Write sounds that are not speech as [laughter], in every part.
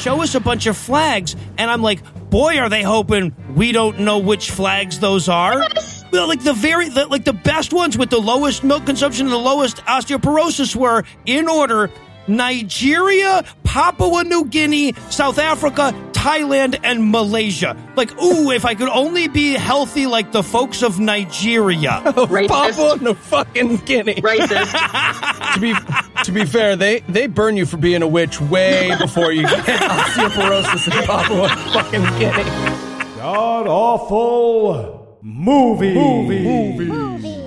Show us a bunch of flags, and I'm like, boy, are they hoping we don't know which flags those are. Well, like the very, the, like the best ones with the lowest milk consumption and the lowest osteoporosis were in order: Nigeria, Papua New Guinea, South Africa, Thailand, and Malaysia. Like, ooh, if I could only be healthy like the folks of Nigeria. [laughs] Oh, Papua no fucking Guinea. Racist. [laughs] to be to be fair, they they burn you for being a witch way before you get [laughs] osteoporosis in Papua fucking Guinea. God awful movie. movie.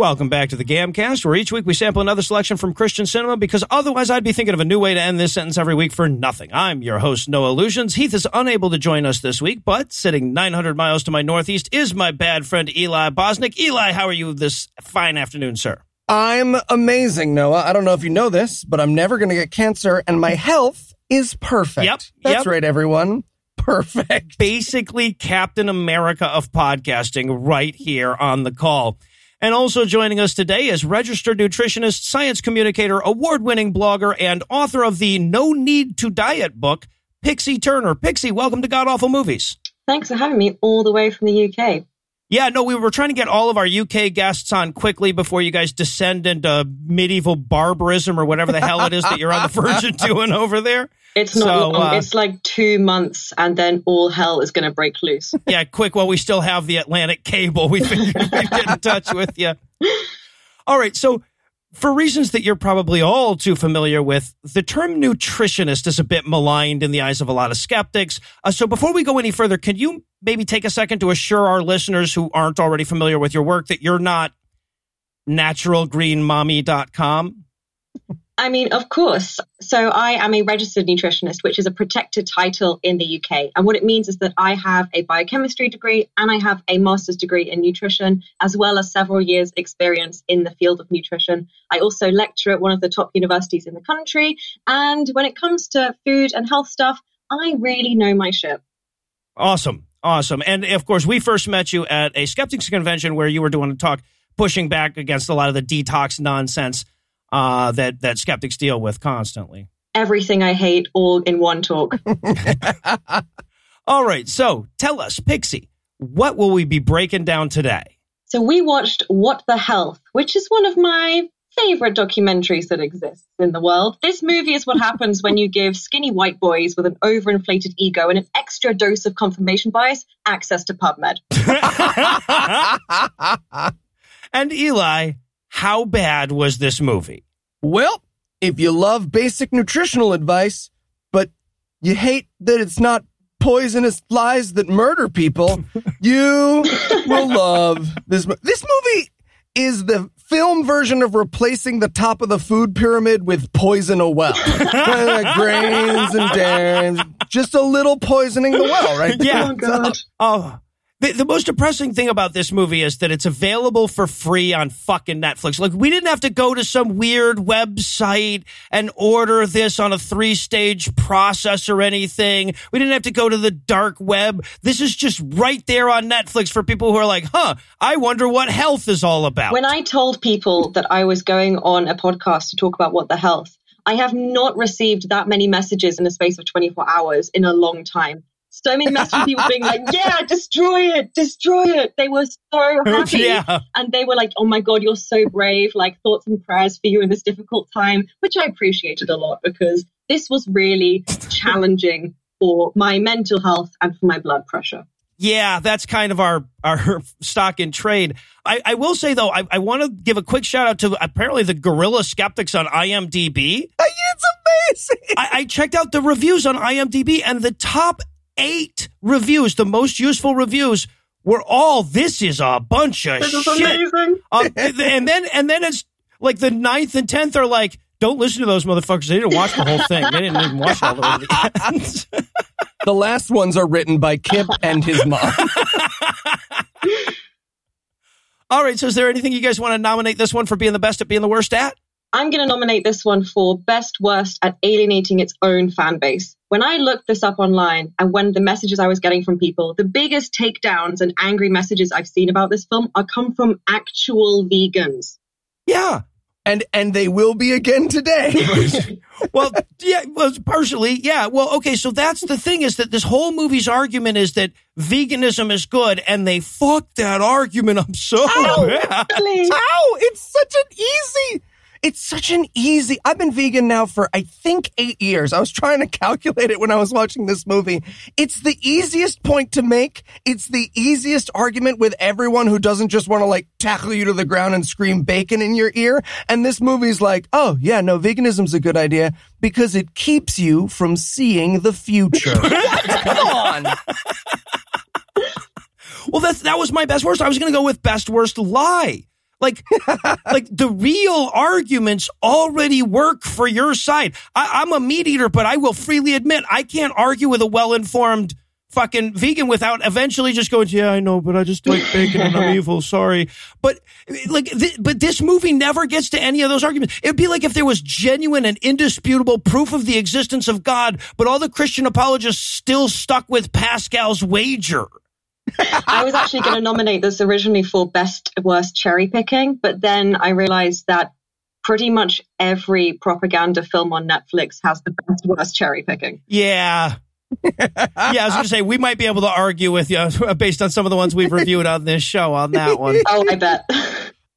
Welcome back to the Gamcast, where each week we sample another selection from Christian cinema because otherwise I'd be thinking of a new way to end this sentence every week for nothing. I'm your host, Noah Lugeons. Heath is unable to join us this week, but sitting 900 miles to my northeast is my bad friend Eli Bosnick. Eli, how are you this fine afternoon, sir? I'm amazing, Noah. I don't know if you know this, but I'm never going to get cancer, and my health is perfect. Yep, That's yep. right, everyone. Perfect. Basically, Captain America of podcasting right here on the call. And also joining us today is registered nutritionist, science communicator, award winning blogger, and author of the No Need to Diet book, Pixie Turner. Pixie, welcome to God Awful Movies. Thanks for having me all the way from the UK. Yeah, no, we were trying to get all of our UK guests on quickly before you guys descend into medieval barbarism or whatever the hell it is that you're on the [laughs] verge of doing over there. It's not So, long. uh, it's like two months, and then all hell is going to break loose. [laughs] Yeah, quick while we still have the Atlantic cable. We figured we'd get in touch with you. All right, so for reasons that you're probably all too familiar with, the term nutritionist is a bit maligned in the eyes of a lot of skeptics. Uh, so before we go any further, can you maybe take a second to assure our listeners who aren't already familiar with your work that you're not naturalgreenmommy.com? I mean, of course. So I am a registered nutritionist, which is a protected title in the UK. And what it means is that I have a biochemistry degree and I have a master's degree in nutrition, as well as several years experience in the field of nutrition. I also lecture at one of the top universities in the country. And when it comes to food and health stuff, I really know my shit. Awesome. Awesome. And of course, we first met you at a skeptics convention where you were doing a talk pushing back against a lot of the detox nonsense uh, that, that skeptics deal with constantly. Everything I hate all in one talk. [laughs] [laughs] All right. So tell us, Pixie, what will we be breaking down today? So we watched What the Health, which is one of my favorite documentaries that exists in the world. This movie is what [laughs] happens when you give skinny white boys with an overinflated ego and an extra dose of confirmation bias access to PubMed. And Eli, how bad was this movie? Well, if you love basic nutritional advice, but you hate that it's not poisonous lies that murder people, [laughs] you will love this. mo- This movie is the film version of replacing the top of the food pyramid with poison a well. [laughs] Grains and dairies, just a little poisoning the well, right? Yeah. Oh, God. [laughs] Oh, the, the most depressing thing about this movie is that it's available for free on fucking Netflix. Like, we didn't have to go to some weird website and order this on a three stage process or anything. We didn't have to go to the dark web. This is just right there on Netflix for people who are like, huh, I wonder what health is all about. When I told people that I was going on a podcast to talk about What the Health, I have not received that many messages in the space of 24 hours in a long time. So many messages from people being like, yeah, destroy it, destroy it. They were so [laughs] happy. Yeah. And they were like, oh my God, you're so brave. Like, thoughts and prayers for you in this difficult time, which I appreciated a lot because this was really challenging for my mental health and for my blood pressure. Yeah, that's kind of our our stock in trade. I, I will say though, I, I want to give a quick shout out to apparently the Guerrilla Skeptics on IMDb. [laughs] It's amazing. I, I checked out the reviews on IMDb, and the top eight reviews, the most useful reviews, were all this is a bunch of This is shit. amazing. Um, and then and then it's like the ninth and tenth are like, don't listen to those motherfuckers. They didn't watch the whole thing. They didn't even watch all the way to the end. The last ones are written by Kip and his mom. [laughs] all right. So is there anything you guys want to nominate this one for being the best at being the worst at? I'm going to nominate this one for best worst at alienating its own fan base. When I looked this up online and when the messages I was getting from people, the biggest takedowns and angry messages I've seen about this film are come from actual vegans. Yeah. and and they will be again today. [laughs] [laughs] Well, yeah, well, partially, yeah. Well, okay, so that's the thing is that this whole movie's argument is that veganism is good, and they fucked that argument up so bad. Really? Ow! It's such an easy. It's such an easy. I've been vegan now for I think eight years. I was trying to calculate it when I was watching this movie. It's the easiest point to make. It's the easiest argument with everyone who doesn't just want to like tackle you to the ground and scream bacon in your ear. And this movie's like, oh yeah, no, veganism's a good idea because it keeps you from seeing the future. [laughs] Come on. [laughs] Well, that's that was my best worst. I was going to go with best worst lie. Like, [laughs] like the real arguments already work for your side. I, I'm a meat eater, but I will freely admit I can't argue with a well informed fucking vegan without eventually just going, yeah, I know, but I just like bacon and I'm [laughs] evil. Sorry. But like, th- but this movie never gets to any of those arguments. It'd be like if there was genuine and indisputable proof of the existence of God, but all the Christian apologists still stuck with Pascal's wager. I was actually going to nominate this originally for best worst cherry picking, but then I realized that pretty much every propaganda film on Netflix has the best worst cherry picking. Yeah. yeah, I was going to say we might be able to argue with you uh, based on some of the ones we've reviewed on this show on that one. [laughs] Oh, I bet.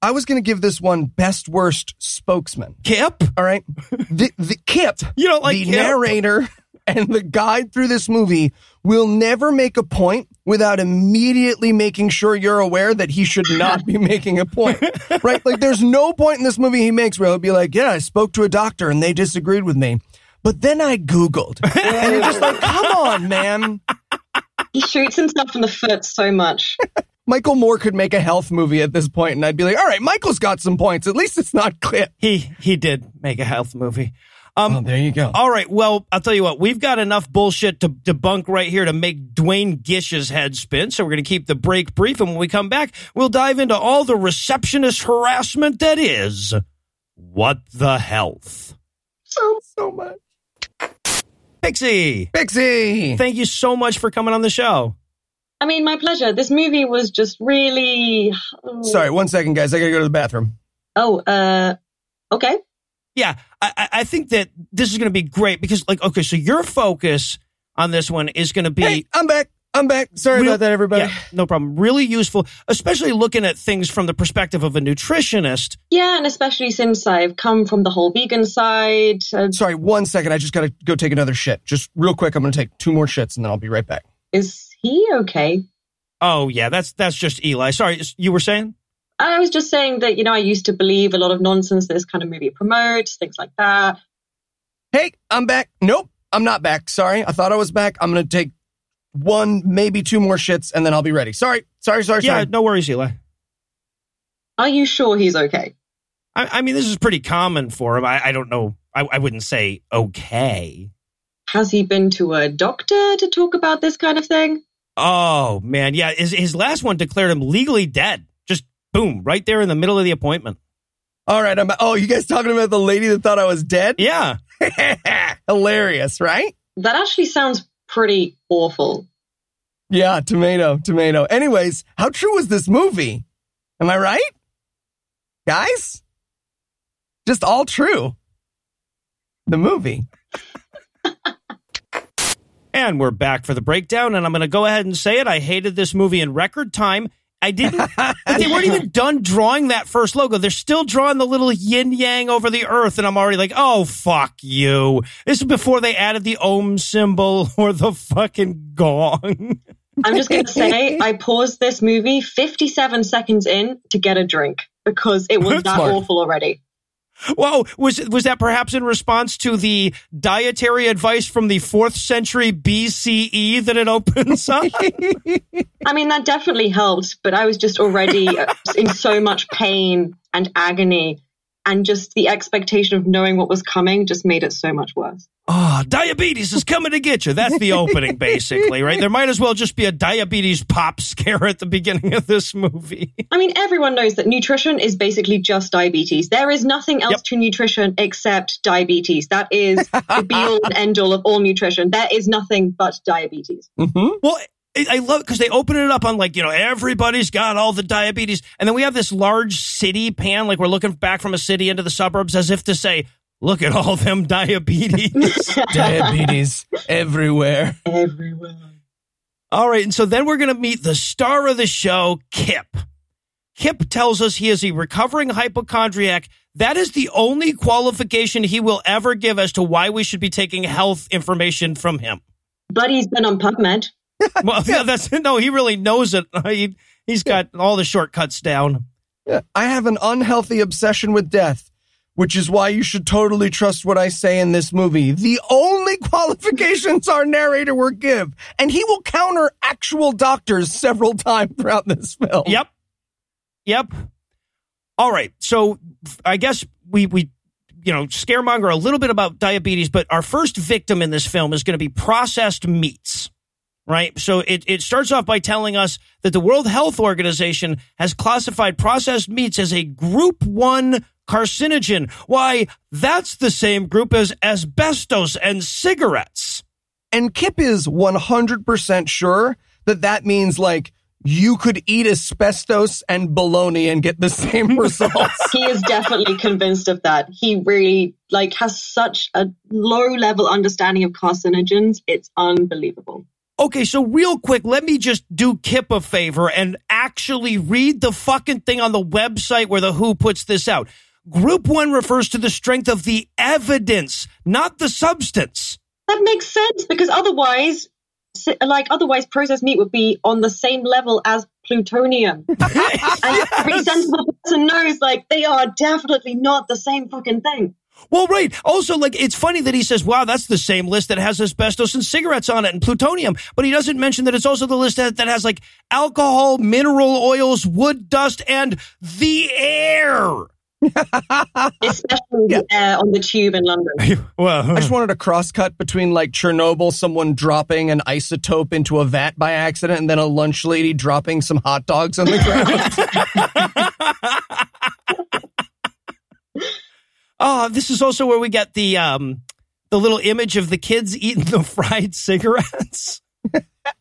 I was going to give this one best worst spokesman. Kip, All right. The, the Kip, you don't like the Kip? narrator and the guide through this movie will never make a point without immediately making sure you're aware that he should not be [laughs] making a point. Right? Like there's no point in this movie he makes where he'll be like, yeah, I spoke to a doctor and they disagreed with me. But then I Googled. And you're just like, come on, man. he shoots himself in the foot so much. Michael Moore could make a health movie at this point, and I'd be like, all right, Michael's got some points. At least it's not Clip. He he did make a health movie. Um, Oh, there you go. All right. Well, I'll tell you what. We've got enough bullshit to debunk right here to make Duane Gish's head spin. So we're going to keep the break brief, and when we come back, we'll dive into all the receptionist harassment that is what the health. so, so much. Pixie, Pixie. thank you so much for coming on the show. I mean, my pleasure. This movie was just really. Sorry, one second, guys. I gotta go to the bathroom. Oh, uh, okay. Yeah, I, I- I think that this is going to be great because, like, okay, so your focus on this one is going to be Hey, I'm back. I'm back. Sorry Real- about that, everybody. Yeah, no problem. Really useful, especially looking at things from the perspective of a nutritionist. Yeah, and especially since I've come from the whole vegan side. Uh, Sorry, one second. I just gotta go take another shit. Just real quick. I'm gonna take two more shits and then I'll be right back. is he okay? Oh yeah, that's that's just Eli. Sorry, you were saying? I was just saying that, you know, I used to believe a lot of nonsense this kind of movie promotes, things like that. Hey, I'm back. Nope, I'm not back. Sorry. I thought I was back. I'm gonna take one, maybe two more shits and then I'll be ready. Sorry. Sorry, sorry, Yeah, sorry. no worries, Eli. Are you sure he's okay? I, I mean, this is pretty common for him. I, I don't know. I, I wouldn't say okay. Has he been to a doctor to talk about this kind of thing? Oh man, yeah. His his last one declared him legally dead. Just boom, right there in the middle of the appointment. All right, I'm. Oh, you guys talking about the lady that thought I was dead? Yeah. [laughs] Hilarious, right? That actually sounds pretty awful. Yeah, tomato, tomato. Anyways, how true was this movie? Am I right? Guys? Just all true. The movie. [laughs] And we're back for the breakdown, and I'm going to go ahead and say it. I hated this movie in record time. I didn't. [laughs] like, they weren't even done drawing that first logo. They're still drawing the little yin yang over the earth, and I'm already like, oh fuck you. This is before they added the ohm symbol [laughs] or the fucking gong. I'm just going to say I [laughs] paused this movie 57 seconds in to get a drink because it was that Smart. awful already. Whoa, was was that perhaps in response to the dietary advice from the fourth century BCE that it opens up? [laughs] I mean, that definitely helped, but I was just already [laughs] in so much pain and agony and just the expectation of knowing what was coming just made it so much worse. Oh, diabetes is coming to get you. That's the opening, [laughs] basically, right? There might as well just be a diabetes pop scare at the beginning of this movie. I mean, everyone knows that nutrition is basically just diabetes. There is nothing else Yep. to nutrition except diabetes. That is the [laughs] be all and end all of all nutrition. There is nothing but diabetes. Mhm. Well, I I love because they open it up on like, you know, everybody's got all the diabetes. And then we have this large city pan, like we're looking back from a city into the suburbs as if to say, look at all them [laughs] diabetes. [laughs] Diabetes everywhere. Everywhere. All right, and so then we're going to meet the star of the show, Kip. Kip tells us he is a recovering hypochondriac. That is the only qualification he will ever give as to why we should be taking health information from him. But he's been on PubMed. [laughs] Well, yeah, that's no, he really knows it. [laughs] He, he's got all the shortcuts down. Yeah, I have an unhealthy obsession with death, which is why you should totally trust what I say in this movie. The only [laughs] qualifications our narrator will give, and he will counter actual doctors several times throughout this film. Yep. Yep. All right. So I guess we we you know scaremonger a little bit about diabetes, but our first victim in this film is going to be processed meats. Right. So it, it starts off by telling us that the World Health Organization has classified processed meats as a group one carcinogen. Why, that's the same group as asbestos and cigarettes. And Kip is 100% sure that that means like you could eat asbestos and bologna and get the same [laughs] results. He is definitely convinced of that. He really like has such a low level understanding of carcinogens. It's unbelievable. Okay, so real quick, let me just do Kip a favor and actually read the fucking thing on the website where the WHO puts this out. Group one refers to the strength of the evidence, not the substance. That makes sense because otherwise, like otherwise, processed meat would be on the same level as plutonium. [laughs] And every sensible person knows, like, they are definitely not the same fucking thing. Well, right. Also, like, it's funny that he says, wow, that's the same list that has asbestos and cigarettes on it and plutonium. But he doesn't mention that it's also the list that, that has, like, alcohol, mineral oils, wood dust, and the air. [laughs] Especially the air on the tube in London. [laughs] Well, I just wanted a cross cut between like Chernobyl, someone dropping an isotope into a vat by accident, and then a lunch lady dropping some hot dogs on the ground. [laughs] Oh, this is also where we get the um the little image of the kids eating the [laughs] fried cigarettes.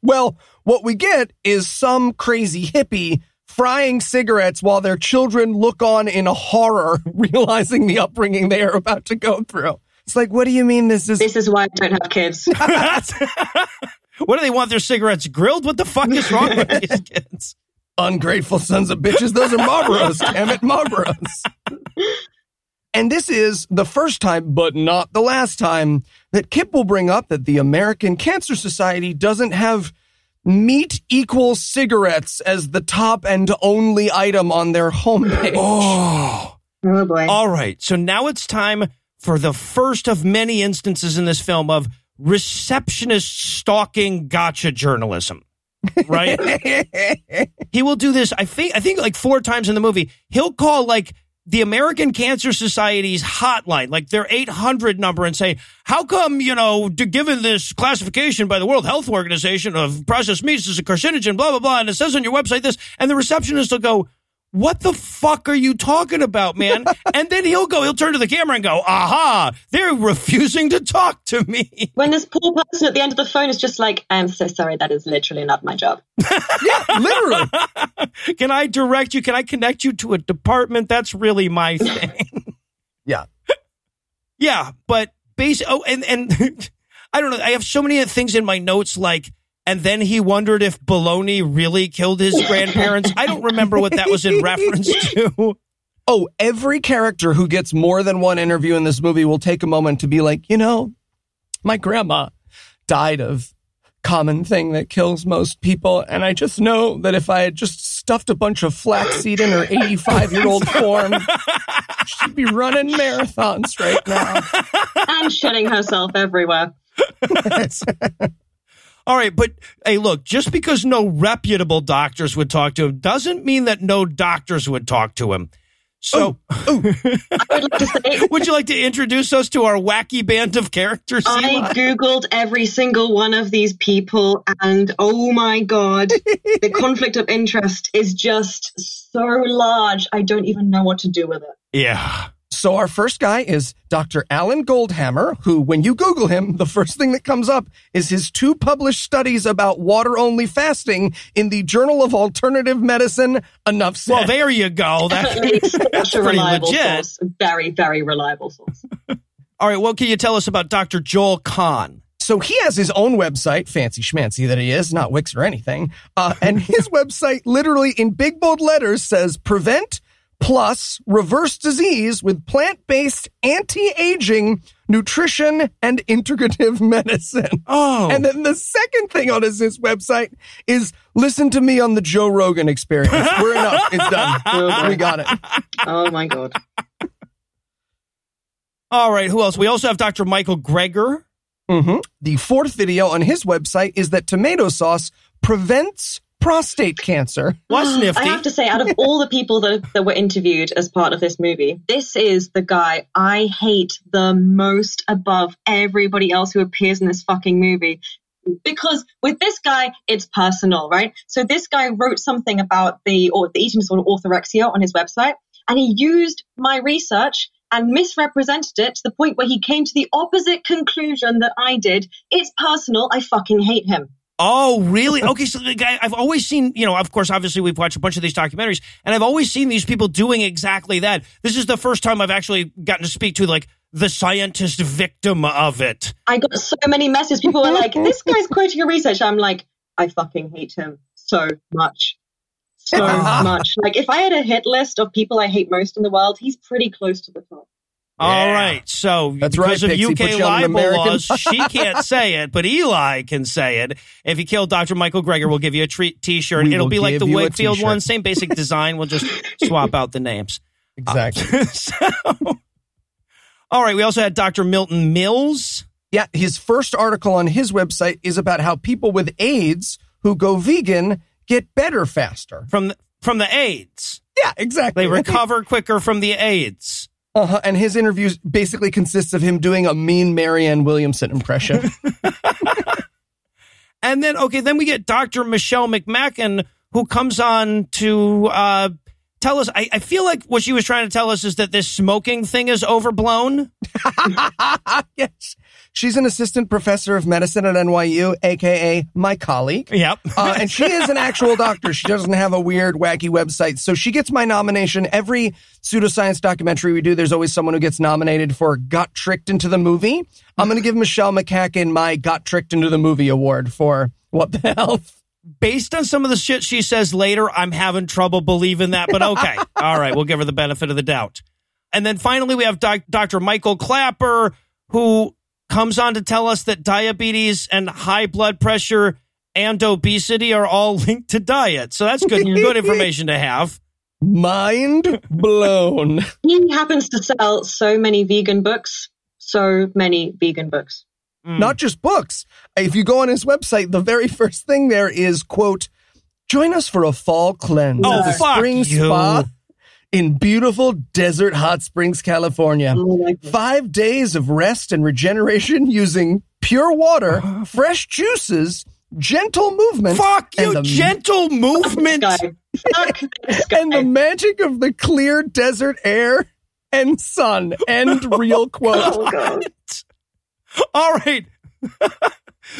well, what we get is some crazy hippie frying cigarettes while their children look on in horror, [laughs] realizing the upbringing they are about to go through. It's like, what do you mean this is This is why I don't have kids. [laughs] what do they want their cigarettes grilled? What the fuck is wrong with these kids? ungrateful sons of bitches? Those are Marlboros, damn it, Marlboros. And this is the first time, but not the last time, that Kip will bring up that the American Cancer Society doesn't have meat equals cigarettes as the top and only item on their homepage. [gasps] Oh. Oh boy. All right. So now it's time for the first of many instances in this film of receptionist stalking gotcha journalism. Right? [laughs] he will do this. I think I think like four times in the movie. He'll call like the American Cancer Society's hotline, like their 800 number, and say, "How come you know, given this classification by the World Health Organization of processed meats as a carcinogen, blah blah blah," and it says on your website this, and the receptionist will go. What the fuck are you talking about, man? [laughs] and then he'll go, he'll turn to the camera and go, aha, they're refusing to talk to me. [laughs] when this poor person at the end of the phone is just like, I'm so sorry, that is literally not my job. [laughs] yeah, literally. Can I direct you? Can I connect you to a department? That's really my thing. Yeah. yeah, but basic. Oh, and and I don't know. I have so many things in my notes like. And then he wondered if baloney really killed his grandparents. I don't remember what that was in reference to. [laughs] Oh, every character who gets more than one interview in this movie will take a moment to be like, you know, my grandma died of common thing that kills most people. And I just know that if I had just stuffed a bunch of flaxseed in her 85 year old form. She'd be running marathons right now. and shitting herself everywhere. [laughs] All right, but hey, look, just because no reputable doctors would talk to him doesn't mean that no doctors would talk to him. So, I would like [laughs] would you like to introduce us to our wacky band of characters? I Eli? googled every single one of these people, and oh my god, the [laughs] conflict of interest is just so large. I don't even know what to do with it. yeah. So our first guy is Dr. Alan Goldhamer, who, when you Google him, the first thing that comes up is his two published studies about water-only fasting in the Journal of Alternative Medicine. Enough said. Well, there you go. That's, Definitely such a pretty reliable legit. source. Very, very reliable source. all right, what can you tell us about Dr. Joel Kahn? So he has his own website, fancy schmancy that he is, not Wix or anything. Uh, and his [laughs] website literally in big bold letters says prevent plus reverse disease with plant-based anti-aging nutrition and integrative [laughs] medicine. Oh. And then the second thing on his, his website is listen to me on the Joe Rogan experience. [laughs] We're enough. It's done. [laughs] we got it. Oh my god. All right, who else? We also have Dr. Michael Greger. hmm The fourth video on his website is that tomato sauce prevents prostate cancer. What's [gasps] nifty? I have to say, out of all the people that, that were interviewed as part of this movie, this is the guy I hate the most above everybody else who appears in this fucking movie. Because with this guy, it's personal, right? So this guy wrote something about the or the eating disorder orthorexia on his website, and he used my research and misrepresented it to the point where he came to the opposite conclusion that I did. It's personal. I fucking hate him. Oh, really? Okay, so the guy I've always seen, you know, of course, obviously we've watched a bunch of these documentaries, and I've always seen these people doing exactly that. This is the first time I've actually gotten to speak to like the scientist victim of it. I got so many messages. People were like, "This guy's quoting your research." I'm like, I fucking hate him so much, so [laughs] much. Like, if I had a hit list of people I hate most in the world, he's pretty close to the top. All right, so That's because right, of Pixie, UK you on an libel laws, she [laughs] can't say it, but Eli can say it. If you kill Dr. Michael Greger, we'll give you a treat T-shirt. It'll be like the Wakefield one, same basic [laughs] design. We'll just swap out the names. Exactly. [laughs] so, all right, we also had Dr. Milton Mills. Yeah, his first article on his website is about how people with AIDS who go vegan get better faster. from the, from the AIDS. Yeah, exactly. They recover quicker from the AIDS. Uh-huh. And his interviews basically consists of him doing a mean Marianne Williamson impression. [laughs] And then, okay, then we get Dr. Michelle McMacken, who comes on to uh, tell us. I, I feel like what she was trying to tell us is that this smoking thing is overblown. [laughs] yes. She's an assistant professor of medicine at NYU, aka my colleague. Yep. [laughs] Uh, and she is an actual doctor. She doesn't have a weird, wacky website. So she gets my nomination. Every pseudoscience documentary we do, there's always someone who gets nominated for Got Tricked into the Movie. I'm going to give Michelle McMacken my Got Tricked into the Movie award for what the hell? Based on some of the shit she says later, I'm having trouble believing that, but okay. [laughs] All right, we'll give her the benefit of the doubt. And then finally, we have doc- Dr. Michael Klaper, who comes on to tell us that diabetes and high blood pressure and obesity are all [laughs] linked to diet. So that's good, good [laughs] information to have. Mind blown. [laughs] He happens to sell so many vegan books, so many vegan books. Mm. Not just books. If you go on his website, the very first thing there is, quote, join us for a fall cleanse Oh, at the fuck spring you. spa in beautiful desert hot springs, California. Oh my God. Five days of rest and regeneration using pure water, fresh juices, gentle movement. Fuck and you, the- gentle [laughs] movement. Guy. Fuck and the magic of the clear desert air and sun. End real [laughs] oh, quote. Oh, God. [laughs] All right.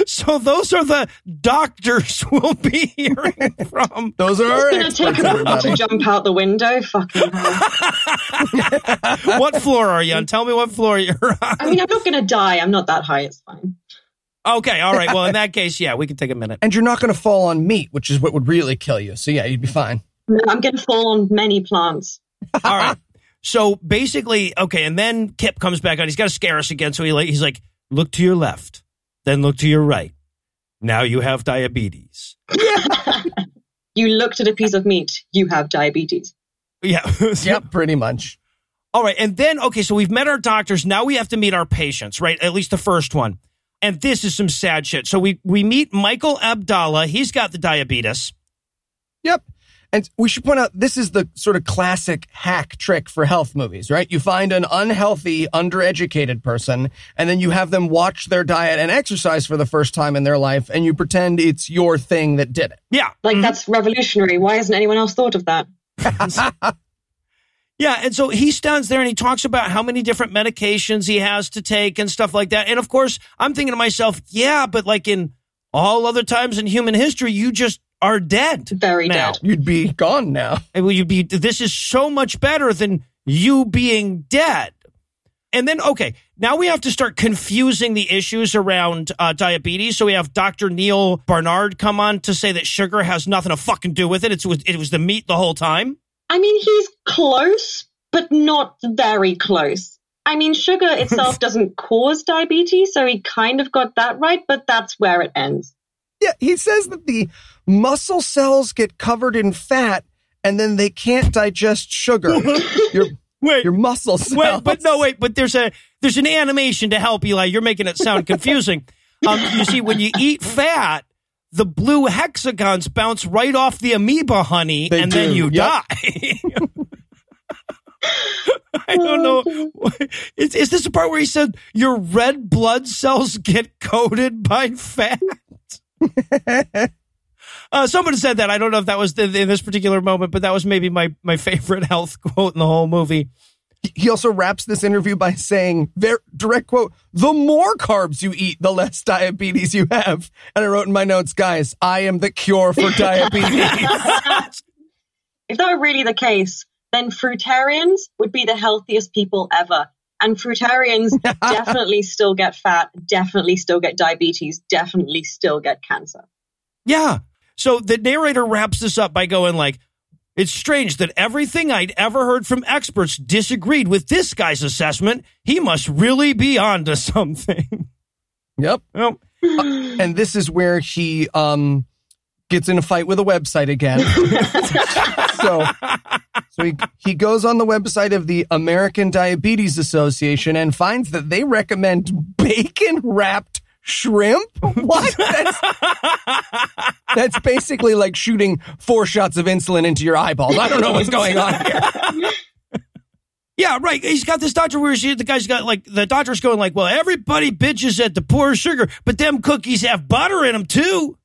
So those are the doctors [laughs] we'll be hearing from. Those are our It's gonna experts, take a while to jump out the window. Fucking hell. [laughs] What floor are you on? Tell me what floor you're on. I mean, I'm not gonna die. I'm not that high. It's fine. Okay, all right. Well, in that case, yeah, we can take a minute. And you're not going to fall on meat, which is what would really kill you. So yeah, you'd be fine. I'm gonna fall on many plants. [laughs] All right. So basically, okay, and then Kip comes back on. He's got to scare us again. So he like, he's like, look to your left, then look to your right. Now you have diabetes. [laughs] You looked at a piece of meat, you have diabetes. Yeah. [laughs] Yep, pretty much. All right. And then, okay, so we've met our doctors. Now we have to meet our patients, right? At least the first one. And this is some sad shit. So we, we meet Michael Abdallah. He's got the diabetes. Yep. And we should point out this is the sort of classic hack trick for health movies, right? You find an unhealthy, undereducated person, and then you have them watch their diet and exercise for the first time in their life, and you pretend it's your thing that did it. Yeah. Like, mm-hmm. that's revolutionary. Why hasn't anyone else thought of that? [laughs] Yeah, and so he stands there and he talks about how many different medications he has to take and stuff like that. And of course, I'm thinking to myself, yeah, but like in all other times in human history, you just are dead. Very now. dead. You'd be gone now. [laughs] And will you be? This is so much better than you being dead. And then, okay, now we have to start confusing the issues around uh, diabetes. So we have Dr. Neal Barnard come on to say that sugar has nothing to fucking do with it. It's, it was the meat the whole time. I mean, he's close, but not very close. I mean, sugar [laughs] itself doesn't cause diabetes, so he kind of got that right, but that's where it ends. Yeah, he says that the muscle cells get covered in fat and then they can't digest sugar. [laughs] your, Wait, your muscle cells. Wait, but no, wait, but there's a there's an animation to help Eli. You're making it sound confusing. [laughs] um, you see, when you eat fat, the blue hexagons bounce right off the amoeba honey, They and then you yep. die. [laughs] I don't know. Is, is this the part where he said your red blood cells get coated by fat? Uh, someone said that. I don't know if that was in in this particular moment, but that was maybe my, my favorite [laughs] health quote in the whole movie. He also wraps this interview by saying, ver- direct quote, the more carbs you eat, the less diabetes you have. And I wrote in my notes, guys, I am the cure for diabetes. [laughs] If that were really the case, then fruitarians would be the healthiest people ever. And fruitarians [laughs] definitely still get fat, definitely still get diabetes, definitely still get cancer. Yeah. So the narrator wraps this up by going like, it's strange that everything I'd ever heard from experts disagreed with this guy's assessment. He must really be onto [laughs] something. yep. Well, And this is where he um, gets in a fight with a website again. [laughs] so so he, he goes on the website of the American Diabetes Association and finds that they recommend bacon wrapped shrimp. What? That's, [laughs] that's basically like shooting four shots of insulin into your eyeballs. I don't know what's going on here. [laughs] yeah, right. He's got this doctor where she, the guy's got like, the doctor's going like, well, everybody bitches at the poor sugar, but them cookies have butter in them too.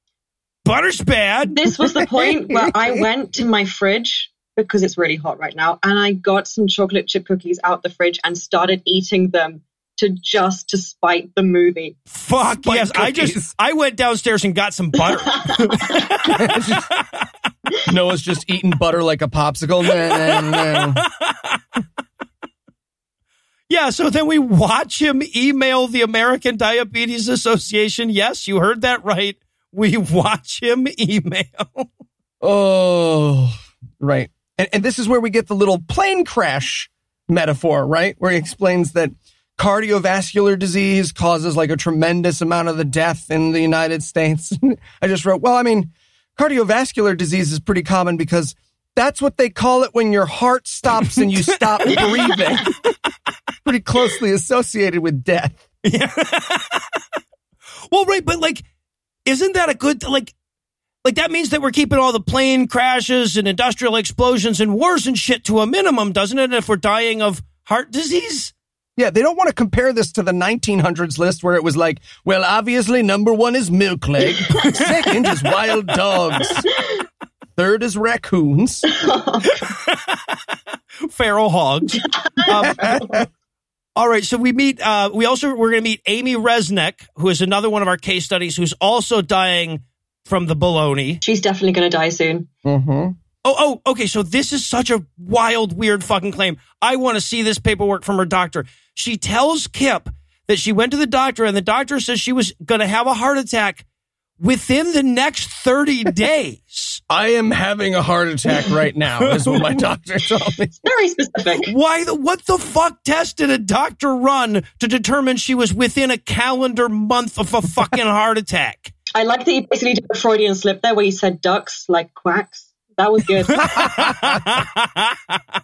Butter's bad. This was the point [laughs] where I went to my fridge because it's really hot right now and I got some chocolate chip cookies out the fridge and started eating them to just to spite the movie. Fuck Spike yes. I just, I went downstairs and got some butter. [laughs] [laughs] Noah's just eating butter like a popsicle. Yeah, so then we watch him email the American Diabetes Association. Yes, you heard that right. We watch him email. Oh, right. And, and this is where we get the little plane crash metaphor, right? Where he explains that cardiovascular disease causes like a tremendous amount of the death in the United States. [laughs] I just wrote, well, I mean, cardiovascular disease is pretty common because that's what they call it when your heart stops and you stop [laughs] breathing. [laughs] pretty closely associated with death. Yeah. well, right, but like, isn't that a good like? Like that means that we're keeping all the plane crashes and industrial explosions and wars and shit to a minimum, doesn't it? If we're dying of heart disease. Yeah, they don't want to compare this to the 1900s list where it was like, well, obviously number one is milk leg, second is wild dogs, third is raccoons. [laughs] feral hogs. Um, all right, so we meet. Uh, we also we're going to meet Amy Resnick, who is another one of our case studies, who's also dying from the baloney. She's definitely going to die soon. Mm-hmm. Oh, oh, okay. So this is such a wild, weird fucking claim. I want to see this paperwork from her doctor. She tells Kip that she went to the doctor, and the doctor says she was going to have a heart attack within the next thirty [laughs] days. I am having a heart attack right now, is what my [laughs] doctor told me. Very specific. Why the what the fuck test did a doctor run to determine she was within a calendar month of a fucking heart attack? I like that you basically did a Freudian slip there where you said ducks like quacks. That was good. [laughs]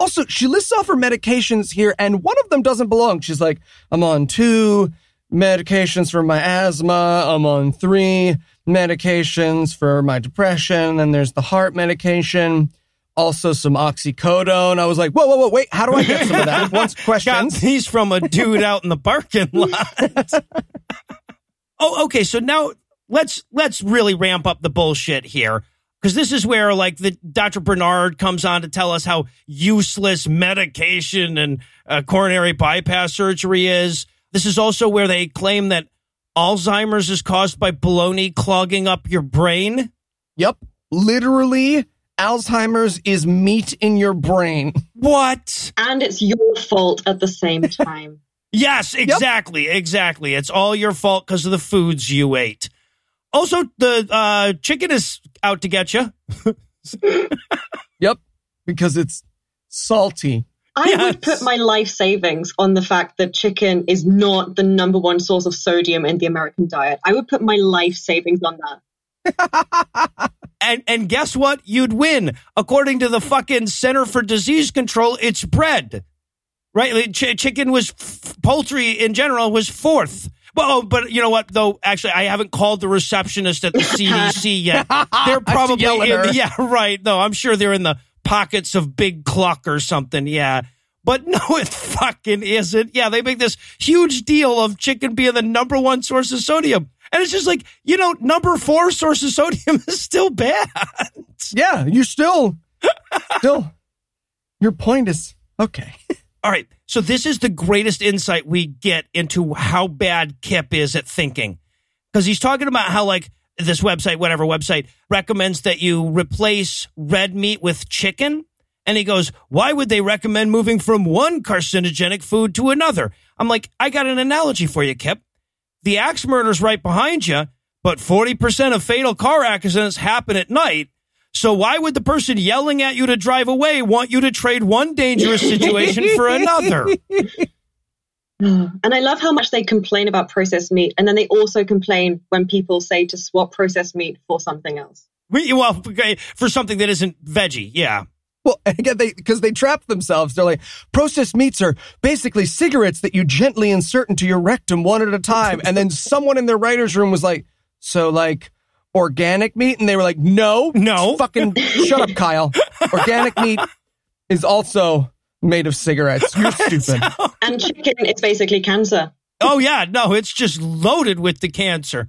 Also, she lists off her medications here, and one of them doesn't belong. She's like, I'm on two medications for my asthma. I'm on three medications for my depression. And there's the heart medication. Also some oxycodone. I was like, whoa, whoa, whoa, wait, how do I get some of that? [laughs] Once Got questions. these from a dude out in the parking lot. [laughs] oh, okay. So now let's let's really ramp up the bullshit here. Because this is where like the Dr. Barnard comes on to tell us how useless medication and uh, coronary bypass surgery is. This is also where they claim that Alzheimer's is caused by baloney clogging up your brain. Yep. Literally, Alzheimer's is meat in your brain. [laughs] What? and it's your fault at the same [laughs] time. Yes, exactly, exactly. It's all your fault because of the foods you ate. Also, the uh, chicken is out to get you. [laughs] Yep. Because it's salty. I Yes. would put my life savings on the fact that chicken is not the number one source of sodium in the American diet. I would put my life savings on that. [laughs] And and guess what? You'd win. According to the fucking Center for Disease Control, it's bread. Right? Ch- chicken was f- poultry in general was fourth. Well, oh, but you know what? Though actually, I haven't called the receptionist at the [laughs] CDC yet. They're probably in, yeah, right. No, I'm sure they're in the pockets of Big Cluck or something. Yeah. But no, [laughs] it fucking isn't. Yeah, they make this huge deal of chicken being the number one source of sodium. And it's just like, you know, number four source of sodium [laughs] is still bad. Yeah, you still, still, your point is okay. All right. So this is the greatest insight we get into how bad Kip is at thinking. Because he's talking about how, like, this website, whatever website, recommends that you replace red meat with chicken. And he goes, Why would they recommend moving from one carcinogenic food to another? I'm like, I got an analogy for you, Kip. The axe murder's right behind you, but 40% of fatal car accidents happen at night. So why would the person yelling at you to drive away want you to trade one dangerous situation for another? [laughs] And I love how much they complain about processed meat. And then they also complain when people say to swap processed meat for something else. We- Well, for something that isn't veggie, yeah. Well, [laughs] and again, they because they trap themselves. They're like, processed meats are basically cigarettes that you gently insert into your rectum one at a time. And then someone in their writer's room was like, so like organic meat? And they were like, no, No. fucking [laughs] shut up, Kyle. Organic meat is also made of cigarettes. You're [laughs] stupid. And chicken is basically cancer. Oh yeah, no, it's just loaded with the cancer.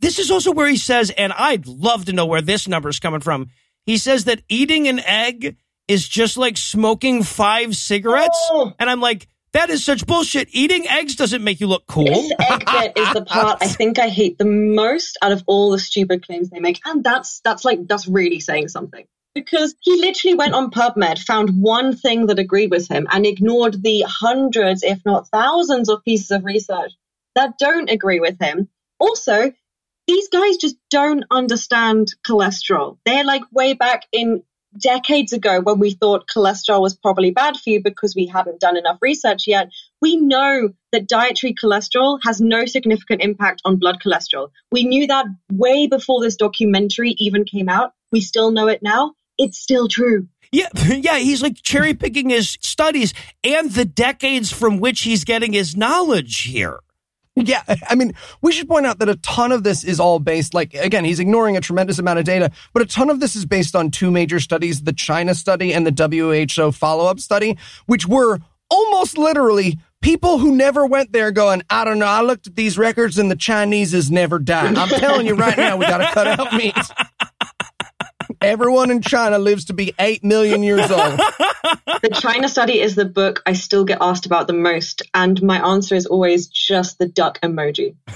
This is also where he says, and I'd love to know where this number is coming from. He says that eating an egg is just like smoking five cigarettes, Oh. and I'm like, that is such bullshit. Eating eggs doesn't make you look cool. This egg [laughs] bit is the part I think I hate the most out of all the stupid claims they make. And that's that's like that's really saying something. Because he literally went on PubMed, found one thing that agreed with him, and ignored the hundreds, if not thousands, of pieces of research that don't agree with him. Also, these guys just don't understand cholesterol. They're like way back in decades ago when we thought cholesterol was probably bad for you because we hadn't done enough research yet. We know that dietary cholesterol has no significant impact on blood cholesterol. We knew that way before this documentary even came out. We still know it now. It's still true. Yeah, [laughs] yeah, he's like cherry picking his studies and the decades from which he's getting his knowledge here. Yeah, I mean, we should point out that a ton of this is all based, like, again, he's ignoring a tremendous amount of data, but a ton of this is based on two major studies the China study and the WHO follow up study, which were almost literally people who never went there going, I don't know, I looked at these records and the Chinese has never died. I'm telling you right now, we got to cut out meat. Everyone in China lives to be 8 million years old. The China study is the book I still get asked about the most, and my answer is always just the duck emoji. [laughs]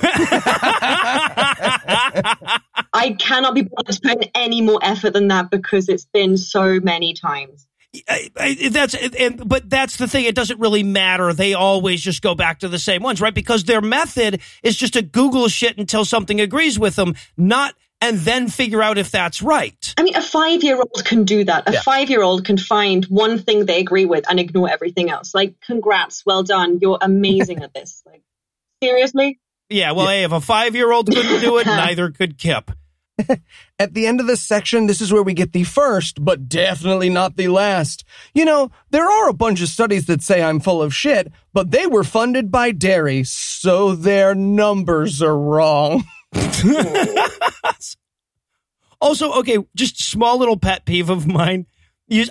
I cannot be bothered to put in any more effort than that because it's been so many times. I, I, that's and but that's the thing. It doesn't really matter. They always just go back to the same ones, right? Because their method is just to Google shit until something agrees with them, not and then figure out if that's right. I mean, a five year old can do that. A Yeah. five year old can find one thing they agree with and ignore everything else. Like, congrats, well done. You're amazing at this. Like, seriously? Yeah, well, hey, if a five year old couldn't do it, [laughs] neither could Kip. [laughs] At the end of this section, this is where we get the first, but definitely not the last. You know, there are a bunch of studies that say I'm full of shit, but they were funded by dairy, so their numbers are wrong. [laughs] [laughs] Also, okay, just small little pet peeve of mine.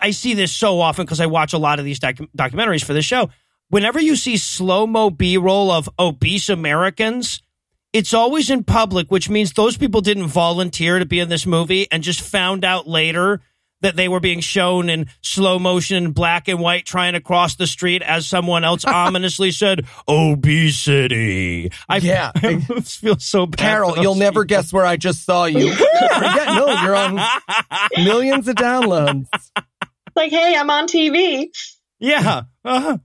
I see this so often because I watch a lot of these docu- documentaries for this show. Whenever you see slow mo B roll of obese Americans, it's always in public, which means those people didn't volunteer to be in this movie and just found out later that they were being shown in slow motion, black and white, trying to cross the street as someone else [laughs] ominously said, obesity. I, Yeah. [laughs] I feel so bad. Carol, you'll never guess where I just saw you. [laughs] yeah, no, you're on millions of downloads. Like, hey, I'm on TV. Yeah. Uh-huh.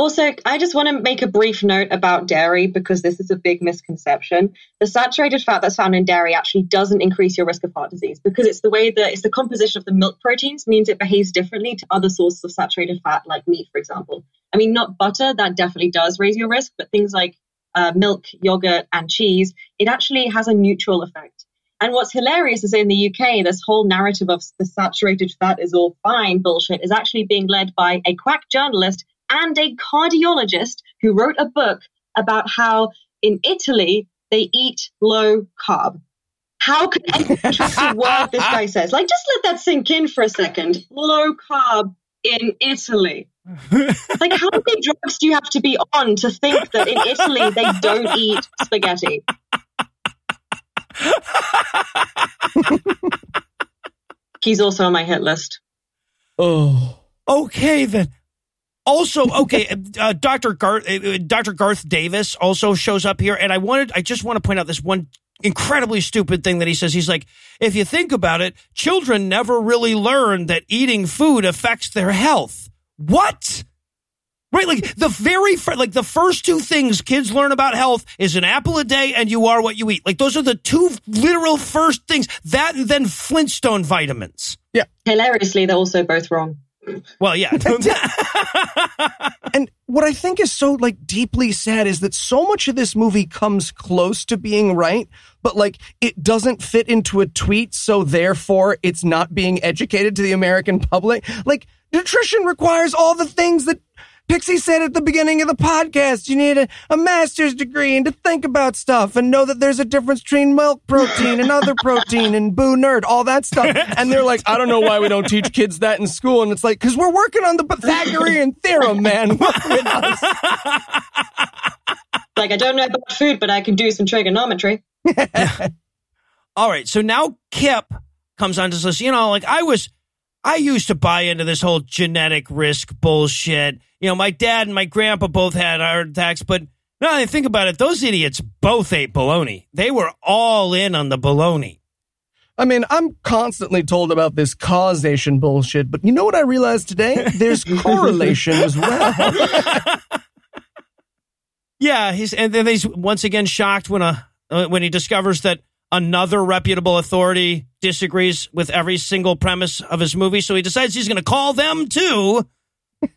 Also, I just want to make a brief note about dairy because this is a big misconception. The saturated fat that's found in dairy actually doesn't increase your risk of heart disease because it's the way that it's the composition of the milk proteins means it behaves differently to other sources of saturated fat like meat, for example. I mean, not butter, that definitely does raise your risk, but things like uh, milk, yogurt, and cheese, it actually has a neutral effect. And what's hilarious is in the UK, this whole narrative of the saturated fat is all fine bullshit is actually being led by a quack journalist and a cardiologist who wrote a book about how in Italy they eat low carb. How could anyone trust [laughs] a word this guy says? Like, just let that sink in for a second. Low carb in Italy. [laughs] Like, how many drugs do you have to be on to think that in Italy they don't eat spaghetti? [laughs] He's also on my hit list. Oh. Okay, then. Also, okay, uh, Dr. Garth, uh, Dr. Garth Davis also shows up here, and I wanted, I just want to point out this one incredibly stupid thing that he says. He's like, if you think about it, children never really learn that eating food affects their health. What? Right, like the very fir- like the first two things kids learn about health is an apple a day and you are what you eat. Like those are the two literal first things. That and then Flintstone vitamins. Yeah. Hilariously, they're also both wrong. Well, yeah. [laughs] And what I think is so like deeply sad is that so much of this movie comes close to being right, but like it doesn't fit into a tweet, so therefore it's not being educated to the American public. Like nutrition requires all the things that Pixie said at the beginning of the podcast. You need a, a master's degree and to think about stuff and know that there's a difference between milk protein and other protein and boo nerd, all that stuff. And they're like, I don't know why we don't teach kids that in school. And it's like, cause we're working on the Pythagorean theorem, man. [laughs] Work with us. Like, I don't know about food, but I can do some trigonometry. [laughs] All right. So now Kip comes on to us. You know, like I was, I used to buy into this whole genetic risk bullshit. You know, my dad and my grandpa both had heart attacks, but now that I think about it, those idiots both ate bologna. They were all in on the bologna. I mean, I'm constantly told about this causation bullshit, but you know what I realized today? There's [laughs] correlation as well. [laughs] Yeah, he's and then he's once again shocked when a uh, when he discovers that another reputable authority disagrees with every single premise of his movie. So he decides he's going to call them too. [laughs]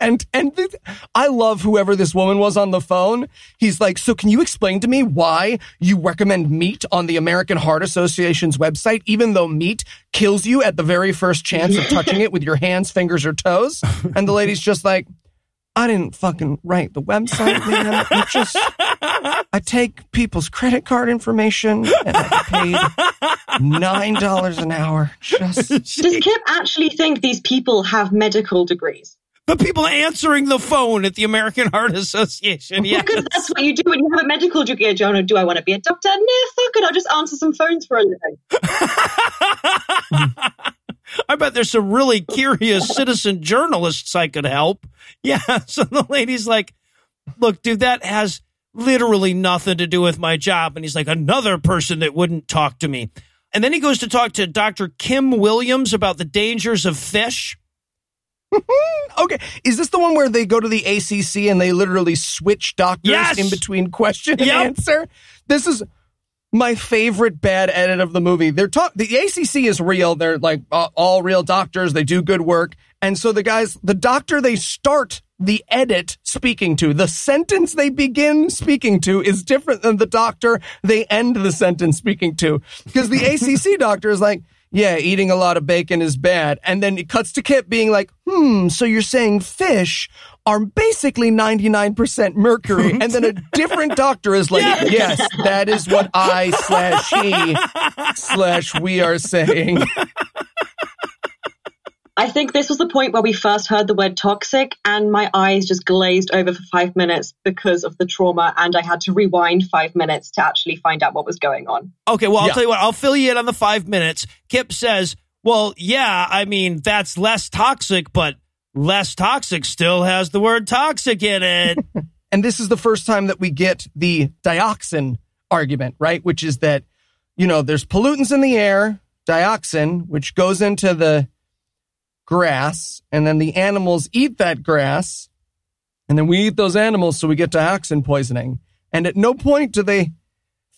And and th- I love whoever this woman was on the phone. He's like, "So can you explain to me why you recommend meat on the American Heart Association's website even though meat kills you at the very first chance of touching it with your hands, fingers or toes?" And the lady's just like, "I didn't fucking write the website, man. I just [laughs] I take people's credit card information and I get paid $9 an hour just [laughs] Does Kip actually think these people have medical degrees? The people answering the phone at the American Heart Association. Yeah. Because that's what you do when you have a medical degree, Jonah. Do I want to be a doctor? Nah, fuck it. I'll just answer some phones for a living. [laughs] Mm. I bet there's some really curious citizen journalists I could help. [laughs] Yeah. So the lady's like, look, dude, that has literally nothing to do with my job. And he's like, another person that wouldn't talk to me. And then he goes to talk to Dr. Kim Williams about the dangers of fish. [laughs] Okay, is this the one where they go to the ACC and they literally switch doctors Yes! in between question and Yep. answer? This is my favorite bad edit of the movie. They're talk the ACC is real. They're like uh, all real doctors. They do good work. And so the guys, the doctor they start the edit speaking to, the sentence they begin speaking to is different than the doctor they end the sentence speaking to. Because the ACC [laughs] doctor is like, yeah, eating a lot of bacon is bad. And then it cuts to Kip being like, hmm, so you're saying fish are basically 99% mercury. And then a [laughs] different doctor is like, yes, that is what I slash he slash we are saying. I think this was the point where we first heard the word toxic, and my eyes just glazed over for five minutes because of the trauma, and I had to rewind five minutes to actually find out what was going on. Okay, well, I'll Yeah. tell you what, I'll fill you in on the five minutes. Kip says, well, yeah, I mean, that's less toxic, but less toxic still has the word toxic in it. [laughs] And this is the first time that we get the dioxin argument, right? Which is that, you know, there's pollutants in the air, dioxin, which goes into the grass, and then the animals eat that grass, and then we eat those animals, so we get dioxin poisoning. And at no point do they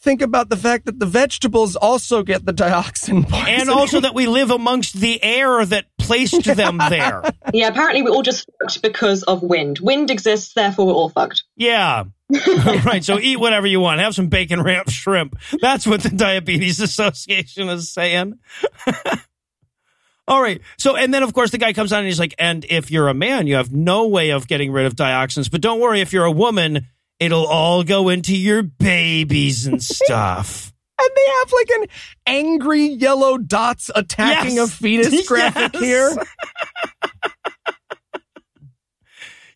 think about the fact that the vegetables also get the dioxin [laughs] poisoning. and also that we live amongst the air that placed them [laughs] there. Yeah, apparently we're all just fucked because of wind. Wind exists, therefore we're all fucked. Yeah. [laughs] right. So eat whatever you want. Have some bacon wrap shrimp. That's what the Diabetes [laughs] Association is saying. All right. So, and then of course the guy comes on and he's like, and if you're a man, you have no way of getting rid of dioxins. But don't worry, if you're a woman, it'll all go into your babies and stuff. And they have like an angry yellow dots attacking Yes. a [laughs] fetus graphic Yes. here.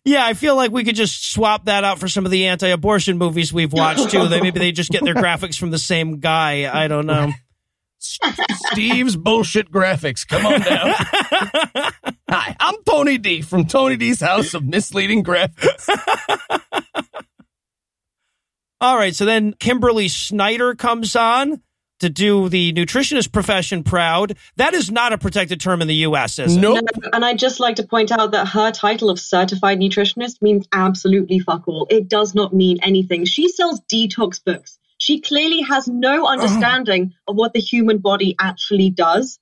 Yeah, I feel like we could just swap that out for some of the anti-abortion movies we've watched too. They maybe they just get their graphics from the same guy. I don't know. Steve's bullshit graphics. Come on down. [laughs] Hi, I'm Tony D from Tony D's House of Misleading Graphics. [laughs] All right, so then Kimberly Snyder comes on to do the nutritionist profession proud. That is not a protected term in the U.S., is it? Nope. No, and I'd just like to point out that her title of certified nutritionist means absolutely fuck all. It does not mean anything. She sells detox books. She clearly has no [gasps] understanding of what the human body actually does.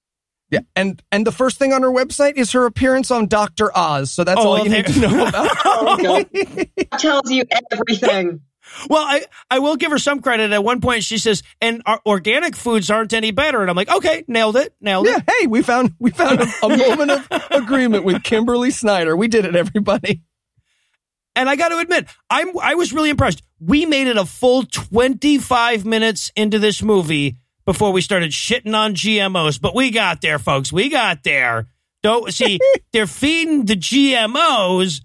Yeah, and and the first thing on her website is her appearance on Doctor Oz. So that's Oh, all well, you need to know [laughs] about. Oh, [laughs] God. That tells you everything. Well, I, I will give her some credit. At one point, she says, "And our organic foods aren't any better." And I'm like, "Okay, nailed it, nailed yeah, it." hey, we found we found a, a [laughs] moment of agreement with Kimberly Snyder. We did it, everybody. And I got to admit, I'm I was really impressed. We made it a full 25 minutes into this movie before we started shitting on GMOs, but we got there, folks. We got there. Don't see [laughs] they're feeding the GMOs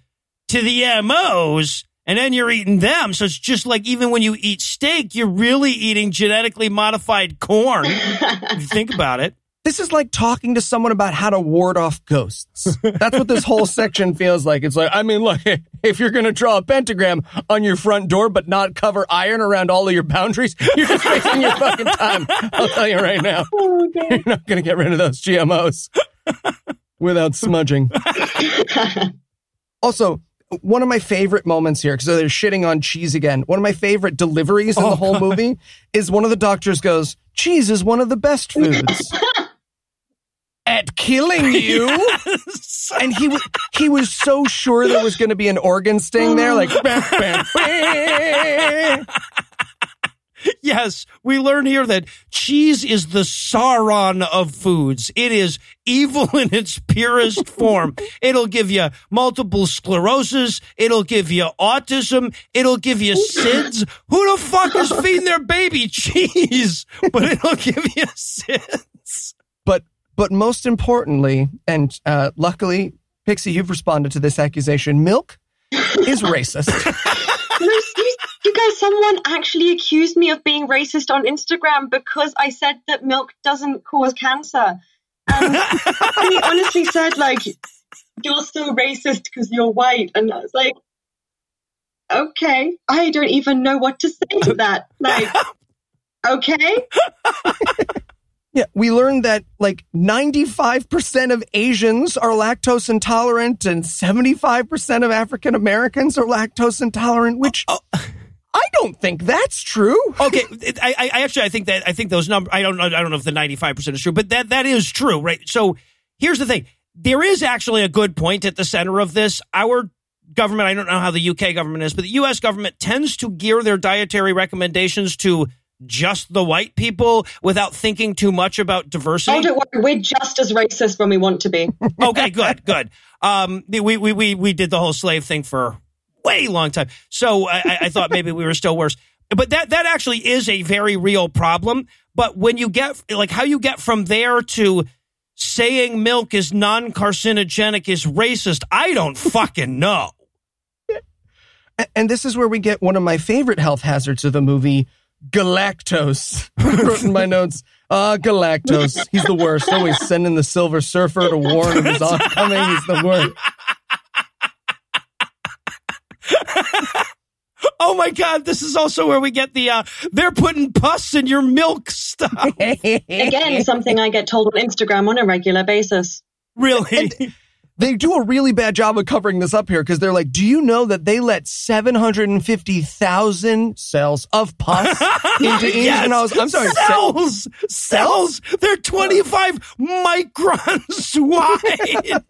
to the MOs, and then you're eating them. So it's just like even when you eat steak, you're really eating genetically modified corn. [laughs] if you think about it. This is like talking to someone about how to ward off ghosts. That's what this whole section feels like. It's like, I mean, look, [laughs] if you're going to draw a pentagram on your front door but not cover iron around all of your boundaries, [laughs] you're just wasting your fucking time. I'll tell you right now. Oh, you're not going to get rid of those GMOs without smudging. Also, one of my favorite moments here, because they're shitting on cheese again. One of my favorite deliveries in Oh, the whole movie is one of the doctors goes, Cheese is one of the best foods. [laughs] At killing you. and he was he was so sure there was going to be an organ sting there, like bam, bam, bam. Yes, we learn here that cheese is the Sauron of foods. It is evil [laughs] in its purest [laughs] form. It'll give you multiple sclerosis. It'll give you autism. It'll give you SIDS. Who the fuck is [laughs] feeding their baby cheese? But it'll give you SIDS. But but most importantly, and uh, luckily, Pixie, you've responded to this accusation. Milk is racist. No, you, you guys, someone actually accused me of being racist on Instagram because I said that milk doesn't cause cancer. Um, and he honestly said, like, you're so racist because you're white. And I was like, okay, I don't even know what to say to that. Like, [laughs] okay. [laughs] Yeah, we learned that like 95% of Asians are lactose intolerant and 75% of African Americans are lactose intolerant, which I I don't think that's true. Okay, it- I, I actually I think that I think those numbers. I don't know. I don't know if the ninety five percent is true, but that that is true, right? So here's the thing: there is actually a good point at the center of this. Our government, I don't know how the UK government is, but the US government tends to gear their dietary recommendations to just the white people without thinking too much about diversity. Oh, don't worry, we're just as racist when we want to be. okay, good, good. Um, we, we, we, we did the whole slave thing for way long time. So I, I- thought maybe we were still worse. But that, that actually is a very real problem. But when you get, like, how you get from there to saying milk is non carcinogenic is racist, I don't fucking know. And this is where we get one of my favorite health hazards of the movie, galactose. [laughs] Wrote in my notes, ah, galactose. He's the worst. Always sending the Silver Surfer to warn of his oncoming. He's the worst. [laughs] Oh my God, this is also where we get the, uh, they're putting pus in your milk stuff. [laughs] Again, something I get told on Instagram on a regular basis. Really? they do a really bad job of covering this up here because they're like, do you know that they let 750,000 cells of pus [laughs] into English? Yes. And I was, I'm sorry, ce- cells, cells. They're 25 microns wide.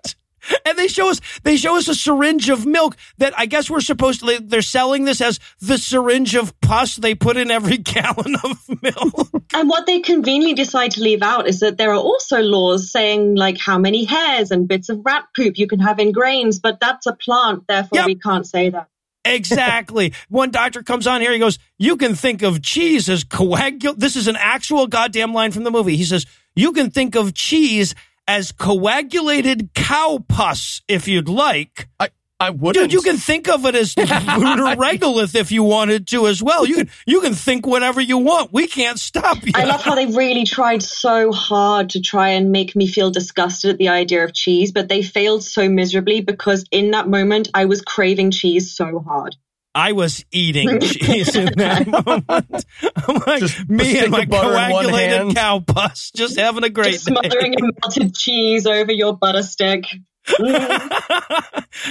And they show us, they show us a syringe of milk that I guess we're supposed to, they're selling this as the syringe of pus they put in every [laughs] gallon of milk. And what they conveniently decide to leave out is that there are also laws saying like how many hairs and bits of rat poop you can have in grains, but that's a plant, therefore Yep. we can't say that. Exactly. One doctor comes on here. He goes, "You can think of cheese as coagul." This is an actual goddamn line from the movie. He says, "You can think of cheese as coagulated cow pus if you'd like." I, I wouldn't. Dude, you can think of it as lunar regolith if you wanted to as well. You can you can think whatever you want. We can't stop you. I love how they really tried so hard to try and make me feel disgusted at the idea of cheese, but they failed so miserably because in that moment I was craving cheese so hard. I was eating [laughs] cheese in that moment. I'm like, Just me and my of butter in one coagulated cow pus, just having a great Just day. smothering a melted cheese over your butter stick. [laughs]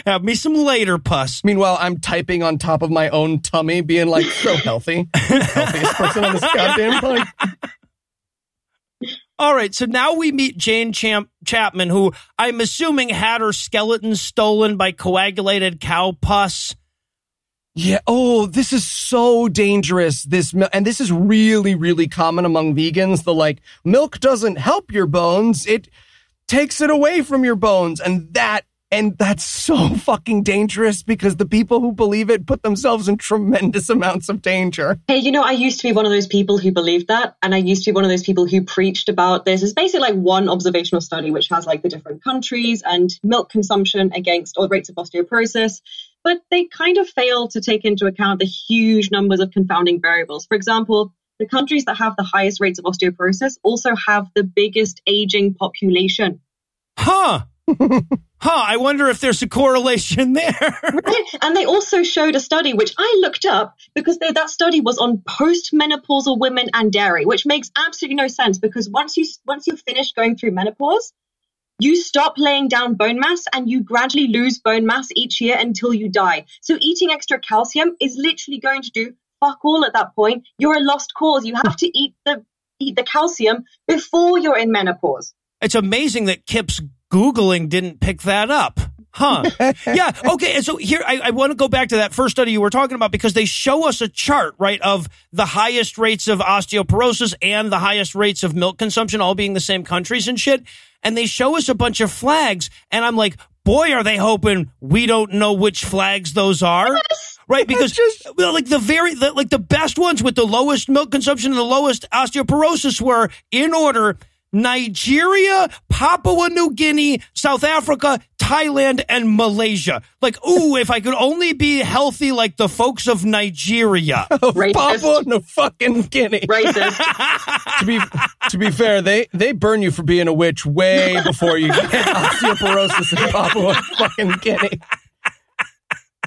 Have me some later pus. Meanwhile, I'm typing on top of my own tummy, being like, so healthy. Healthiest person on this [laughs] goddamn planet. All right, so now we meet Jane Champ- Chapman, who I'm assuming had her skeleton stolen by coagulated cow pus. Yeah. Oh, this is so dangerous. This and this is really, really common among vegans. The like milk doesn't help your bones; it takes it away from your bones, and that and that's so [laughs] fucking dangerous because the people who believe it put themselves in tremendous [laughs] amounts of danger. Hey, you know, I used to be one of those people who believed that, and I used to be one of those people who preached about this. It's basically like one observational study which has like the different countries and milk consumption against or rates of osteoporosis, but they kind of fail to take into account the huge numbers of confounding variables. For example, the countries that have the highest rates of osteoporosis also have the biggest aging population. Huh. [laughs] huh. I wonder if there's a correlation there. [laughs] and they also showed a study which I looked up because they, that study was on postmenopausal women and dairy, which makes absolutely no sense because once you once you're finished going through menopause, you stop laying down bone mass and you gradually lose bone mass each year until you die. So eating extra calcium is literally going to do fuck all at that point. You're a lost cause. You have to eat the eat the calcium before you're in menopause. It's amazing that Kip's Googling didn't pick that up. Huh. yeah. Okay. And so here, I, I want to go back to that first study you were talking about because they show us a chart, right, of the highest rates of osteoporosis and the highest rates of milk consumption all being the same countries and shit. And they show us a bunch of flags. And I'm like, boy, are they hoping we don't know which flags those are. Right, [laughs] because well, like the very the, like the best ones with the lowest milk consumption and the lowest osteoporosis were in order Nigeria, Papua New Guinea, South Africa, Thailand, and Malaysia. Like, ooh, if I could only be healthy like the folks of Nigeria. [laughs] Racist. Papua New fucking Guinea. Racist. [laughs] to be to be fair, they they burn you for being a witch way before you get [laughs] osteoporosis in Papua fucking Guinea.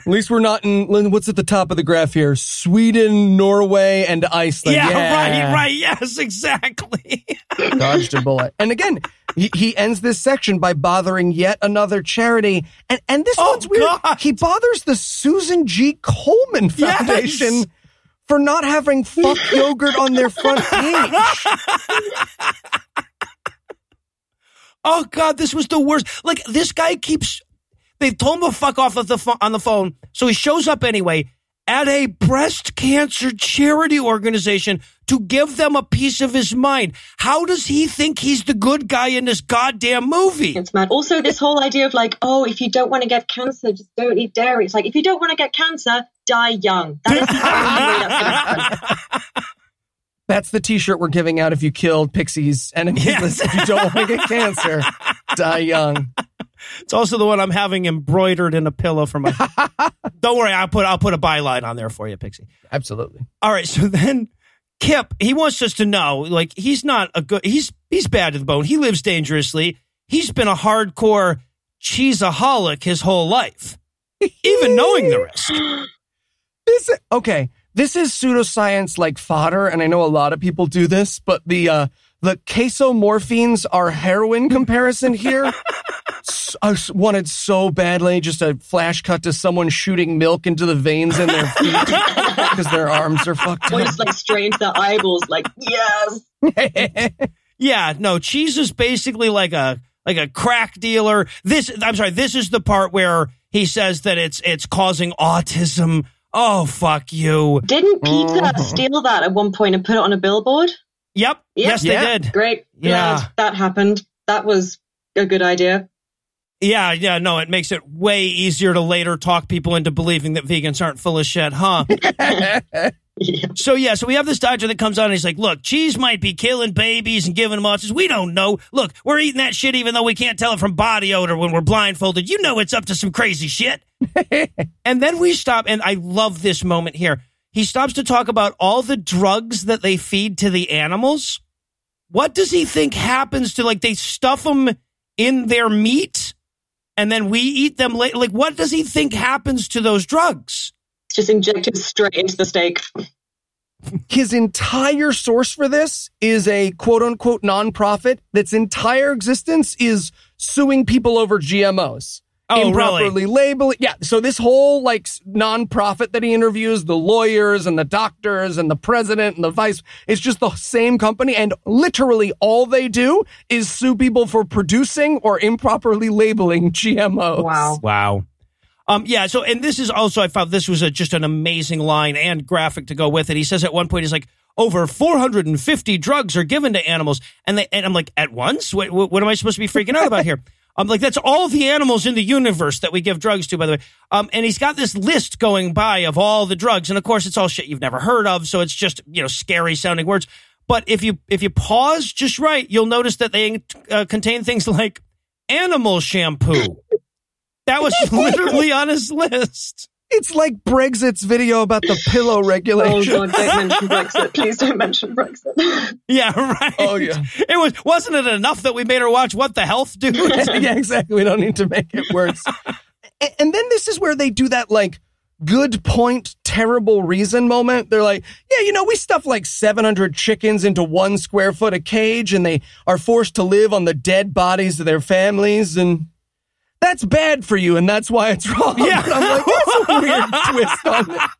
At least we're not in what's at the top of the graph here? Sweden, Norway, and Iceland. yeah, right, right. Yes, exactly. [laughs] Dodged a bullet. And again, he, he ends this section by bothering yet another charity. And and this Oh, one's weird. God. He bothers the Susan G. Komen Yes. Foundation. for not having fuck [laughs] yogurt on their front page. [laughs] Oh God, this was the worst. Like this guy keeps. They told him to fuck off of the pho- on the phone, so he shows up anyway at a breast cancer charity organization to give them a piece of his mind. How does he think he's the good guy in this goddamn movie? It's mad. Also, this whole idea of like, oh, if you don't want to get cancer, just don't eat dairy. It's like, if you don't want to get cancer, die young. That is the only way that's going to happen. [laughs] That's the T-shirt we're giving out if you killed Pixie's enemies. Yes. If you don't want to get cancer, die young. It's also the one I'm having embroidered in a pillow for my. [laughs] Don't worry, I'll put I'll put a byline on there for you, Pixie. Absolutely. All right, so then Kip, he wants us to know, like he's not a good. He's he's bad to the bone. He lives dangerously. He's been a hardcore cheeseaholic his whole life, even knowing the risk. [gasps] This okay. This is pseudoscience like fodder, and I know a lot of people do this, but the uh the casomorphins are heroin comparison here. [laughs] S- I s- wanted so badly just a flash cut to someone shooting milk into the veins in their feet [laughs] because their arms are fucked Or up. just like straight into their eyeballs, like, yes. [laughs] Yeah, no, cheese is basically like a like a crack dealer. This I'm sorry, this is the part where he says that it's it's causing autism. Oh fuck you. Didn't PETA Uh-huh. steal that at one point and put it on a billboard? Yep. Yeah. Yes, they Yeah. did. Great. Yeah. Glad that happened. That was a good idea. Yeah, yeah, no, it makes it way easier to later talk people into believing that vegans aren't full of shit, huh? Yeah. [laughs] so yeah, so we have this doctor that comes on and he's like, "Look, cheese might be killing babies and giving them autism. We don't know. Look, we're eating that shit even though we can't tell it from body odor when we're blindfolded. You know it's up to some crazy shit." [laughs] and then we stop, and I love this moment here. He stops to talk about all the drugs that they feed to the animals. What does he think happens to like they stuff them in their meat and then we eat them later? Like, what does he think happens to those drugs? It's just injected straight into the steak. His entire source for this is a quote unquote nonprofit that's entire existence is suing people over GMOs. Oh, improperly labeling. Yeah. So this whole like s- nonprofit that he interviews, the lawyers and the doctors and the president and the vice, it's just the same company. And literally all they do is sue people for producing or improperly labeling GMOs. Wow. Wow. Um, yeah. So, and this is also, I found this was a, just an amazing line and graphic to go with it. He says at one point, he's like, over 450 drugs are given to animals. And they, and I'm like, at once? What, what, what am I supposed to be freaking out about here? I'm like, that's all the animals in the universe that we give drugs to, by the way. Um, and he's got this list going by of all the drugs. And of course, it's all shit you've never heard of. So it's just, you know, scary sounding words. But if you, if you pause just right, you'll notice that they uh, contain things like animal shampoo. That was [laughs] literally on his list. It's like Brexit's video about the pillow [laughs] Oh regulation. god, don't mention Brexit. Please don't mention Brexit. [laughs] Yeah, right. Oh, yeah. It was wasn't it enough that we made her watch What the Health, dude? [laughs] yeah, exactly. We don't need to make it worse. And then this is where they do that like good point, terrible reason moment. They're like, yeah, you know, we stuff like 700 chickens into one square foot of cage and they are forced to live on the dead bodies of their families and that's bad for you and that's why it's [laughs] wrong. Yeah. And I'm like, that's a weird [laughs] twist on it.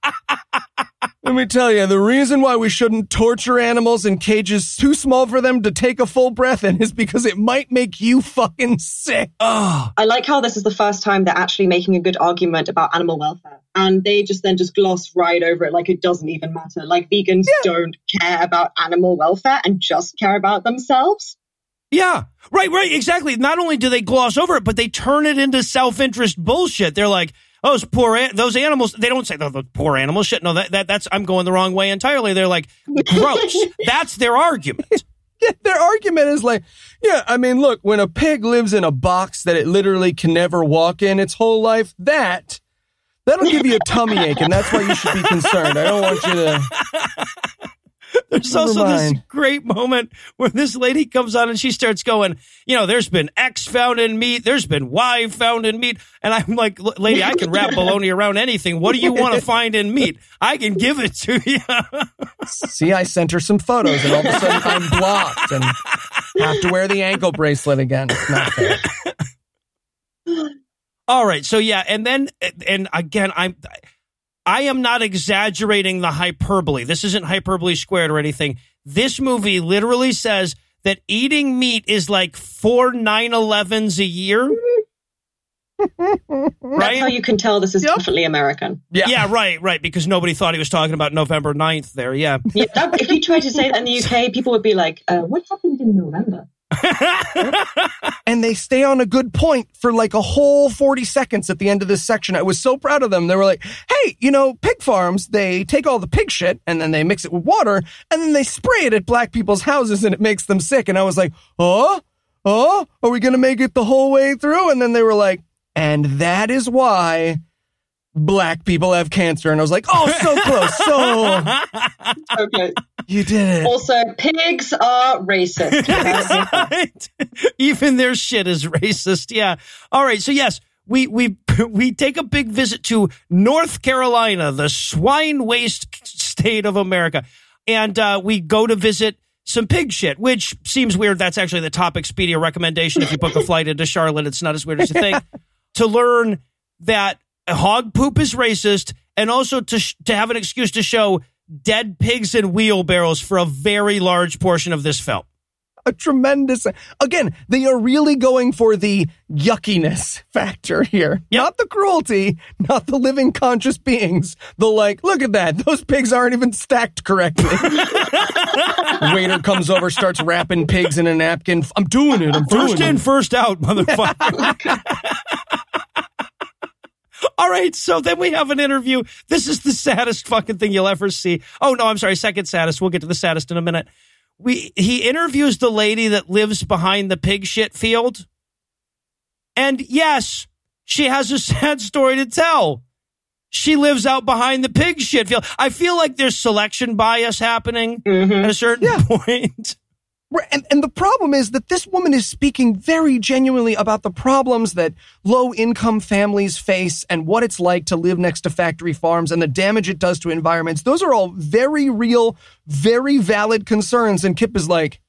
Let me tell you, the reason why we shouldn't torture animals in cages too small for them to take a full breath in is because it might make you fucking sick. oh, I like how this is the first time they're actually making a good argument about animal welfare. And they just then just gloss right over it like it doesn't even matter. Like vegans don't care about animal welfare and just care about themselves. Yeah, right, right, exactly. Not only do they gloss over it, but they turn it into self-interest bullshit. They're like, "Oh, those poor, an- those animals. They don't say "Oh, the poor animal shit. No, that, that that's I'm going the wrong way entirely. They're like, gross. [laughs] that's their argument. [laughs] Yeah, their argument is like, yeah, I mean, look, when a pig lives in a box that it literally can never walk in its whole life, that that'll give you a tummy ache, and that's why you should be concerned. I don't want you to. [laughs] There's also this great moment where this lady comes on and she starts going, you know, there's been X found in meat, there's been Y found in meat. And I'm like, lady, I can wrap bologna around anything. What do you want to [laughs] find in meat? I can give it to you. [laughs] See, I sent her some photos, and all of a sudden I'm blocked and have to wear the ankle bracelet again. It's not fair. All right. So yeah. And then, and again, I'm, I am not exaggerating the hyperbole. This isn't hyperbole squared or anything. This movie literally says that eating meat is like four 9-11s a year. That's how you can tell this is Yep. definitely American. Yeah. Yeah, right, right. Because nobody thought he was talking about November 9th there. Yeah. Yeah, that, if you tried to say that in the UK, people would be like, uh, "What happened in November?" And they stay on a good point for like a whole 40 seconds at the end of this section. I was so proud of them. They were like, hey, you know, pig farms, they take all the pig shit and then they mix it with water and then they spray it at black people's houses and it makes them sick. And I was like, oh, oh, are we going to make it the whole way through? And then they were like, and that is why black people have cancer. And I was like, oh, so close. So [laughs] [laughs] Okay. You did it. Also, pigs are racist. [laughs] Right. Even their shit is racist. Yeah. All right. So yes, we we [laughs] we take a big visit to North Carolina, the swine waste state of America, and uh, we go to visit some pig shit, which seems weird. That's actually the top Expedia recommendation if you book a flight into Charlotte. It's not as weird as you think. [laughs] to learn that hog poop is racist, and also to sh- to have an excuse to show dead pigs and wheelbarrows for a very large portion of this film. a tremendous again they are really going for the yuckiness [laughs] factor here. Not the cruelty not the living conscious beings. The like look at that. Those pigs aren't even stacked correctly. [laughs] Waiter comes over starts wrapping pigs in a napkin. I'm doing it. I'm doing First in, first out, motherfucker. [laughs] All right, so then we have an interview. This is the saddest fucking thing you'll ever see. Oh no, I'm sorry, second saddest. We'll get to the saddest in a minute. We he interviews the lady that lives behind the pig shit field. And yes, she has a [laughs] sad story to tell. She lives out behind the pig shit field. I feel like there's selection bias happening mm-hmm. at a certain [laughs] point. And, and the problem is that this woman is speaking very genuinely about the problems that low income families face and what it's like to live next to factory farms and the damage it does to environments. Those are all very real, very valid concerns. And Kip is like,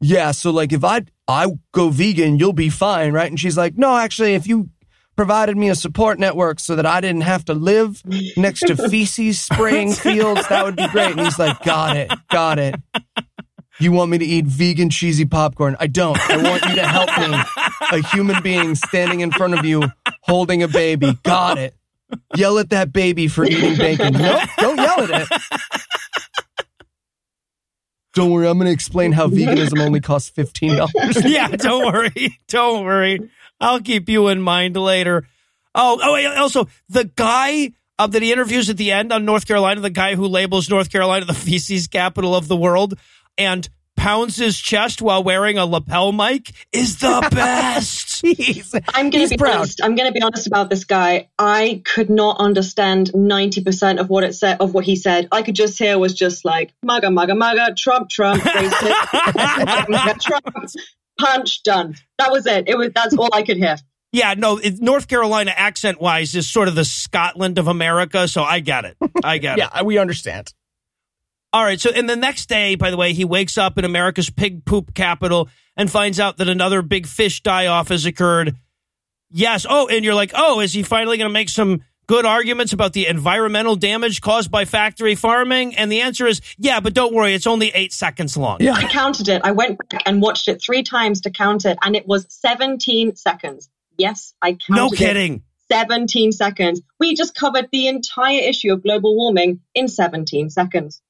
yeah, so like if I, I go vegan, you'll be fine, right? And she's like, no, actually, if you provided me a support network so that I didn't have to live next to feces spraying [laughs] fields, that would be great. And he's like, got it, got it. You want me to eat vegan cheesy popcorn? I don't. I want you to help me. A human being standing in front of you holding a baby. Got it. Yell at that baby for eating bacon. No, don't yell at it. Don't worry, I'm going to explain how veganism only costs $15. [laughs] yeah, don't worry. Don't worry. I'll keep you in mind later. Oh, oh, also, the guy uh, that he interviews at the end on North Carolina, the guy who labels North Carolina the feces capital of the world and pounds his chest while wearing a lapel mic is the [laughs] best. Jeez. I'm going He's to be proud. honest. I'm going to be honest about this guy. I could not understand 90% of what it said, of what he said. I could just hear was just like MAGA, MAGA, MAGA, Trump, Trump, racist, [laughs] MAGA, MAGA, Trump, punch, done. That was it. It was that's all I could hear. yeah, no, it, North Carolina accent wise is sort of the Scotland of America, so I get it. I get it. Yeah, we understand. All right. So, and the next day, by the way, he wakes up in America's pig poop capital and finds out that another big fish die off has occurred. Yes. Oh, and you're like, oh, is he finally going to make some good arguments about the environmental damage caused by factory farming? And the answer is, yeah, but don't worry, it's only eight seconds long. Yeah. I counted it. I went back and watched it three times to count it, and it was 17 seconds. Yes, I counted No it. kidding. 17 seconds. We just covered the entire issue of global warming in 17 seconds.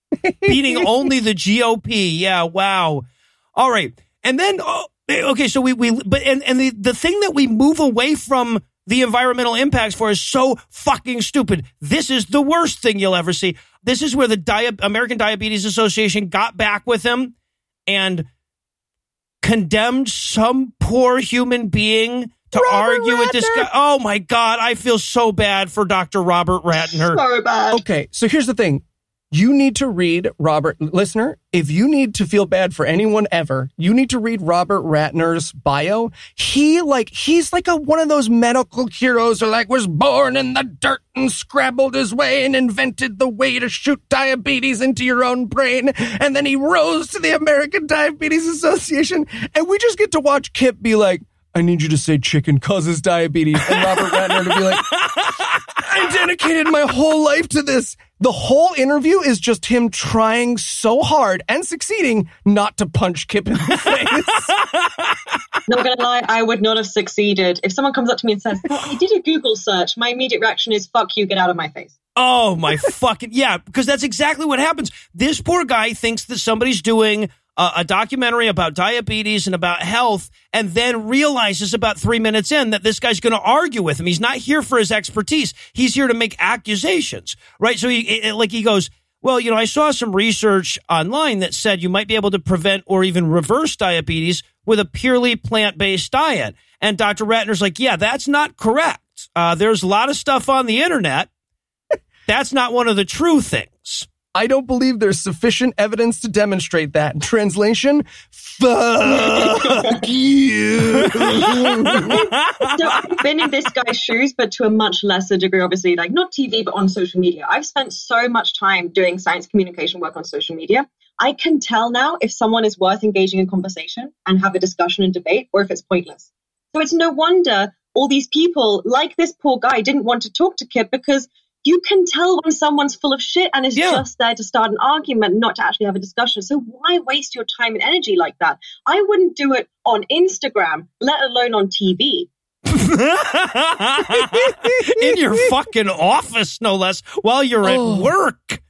Beating only the GOP. Yeah. Wow. All right. And then, oh, okay. So we, we, but, and, and the, the thing that we move away from the environmental impacts for is so fucking stupid. This is the worst thing you'll ever see. This is where the Dia- American Diabetes Association got back with him and condemned some poor human being to Robert argue with this guy. Oh my God. I feel so bad for Dr. Robert Ratner. So bad. Okay, so here's the thing. You need to read Robert, listener, if you need to feel bad for anyone ever, you need to read Robert Ratner's bio. He like, he's like a, one of those medical heroes who like was born in the dirt and scrabbled his way and invented the way to shoot diabetes into your own brain. And then he rose to the American Diabetes Association. And we just get to watch Kip be like, I need you to say chicken causes diabetes. And Robert Ratner to be like, I dedicated my whole life to this. The whole interview is just him trying so hard and succeeding not to punch Kip in the [laughs] face. Not gonna lie, I would not have succeeded. If someone comes up to me and says, oh, I did a Google search, my immediate reaction is, fuck you, get out of my face. Oh my [laughs] fucking yeah, because that's exactly what happens. This poor guy thinks that somebody's doing a, a, documentary about diabetes and about health, and then realizes about three minutes in that this guy's going to argue with him. He's not here for his expertise. He's here to make accusations, right? So he it, like he goes. Well, you know, I saw some research online that said you might be able to prevent or even reverse diabetes with a purely plant based diet. And Dr. Ratner's like, yeah, that's not correct. Uh, there's a lot of stuff on the internet that's not one of the true things. I don't believe there's sufficient evidence to demonstrate that. Translation, fuck [laughs] you. so I've been in this guy's shoes, but to a much lesser degree, obviously, like not TV, but on social media. I've spent so much time doing science communication work on social media. I can tell now if someone is worth engaging in conversation and have a discussion and debate, or if it's pointless. So it's no wonder all these people, like this poor guy, didn't want to talk to Kip because you can tell when someone's full of shit and is yeah. just there to start an argument, not to actually have a discussion. So why waste your time and energy like that? I wouldn't do it on Instagram, let alone on TV. [laughs] In your fucking office, no less, while you're oh. at work.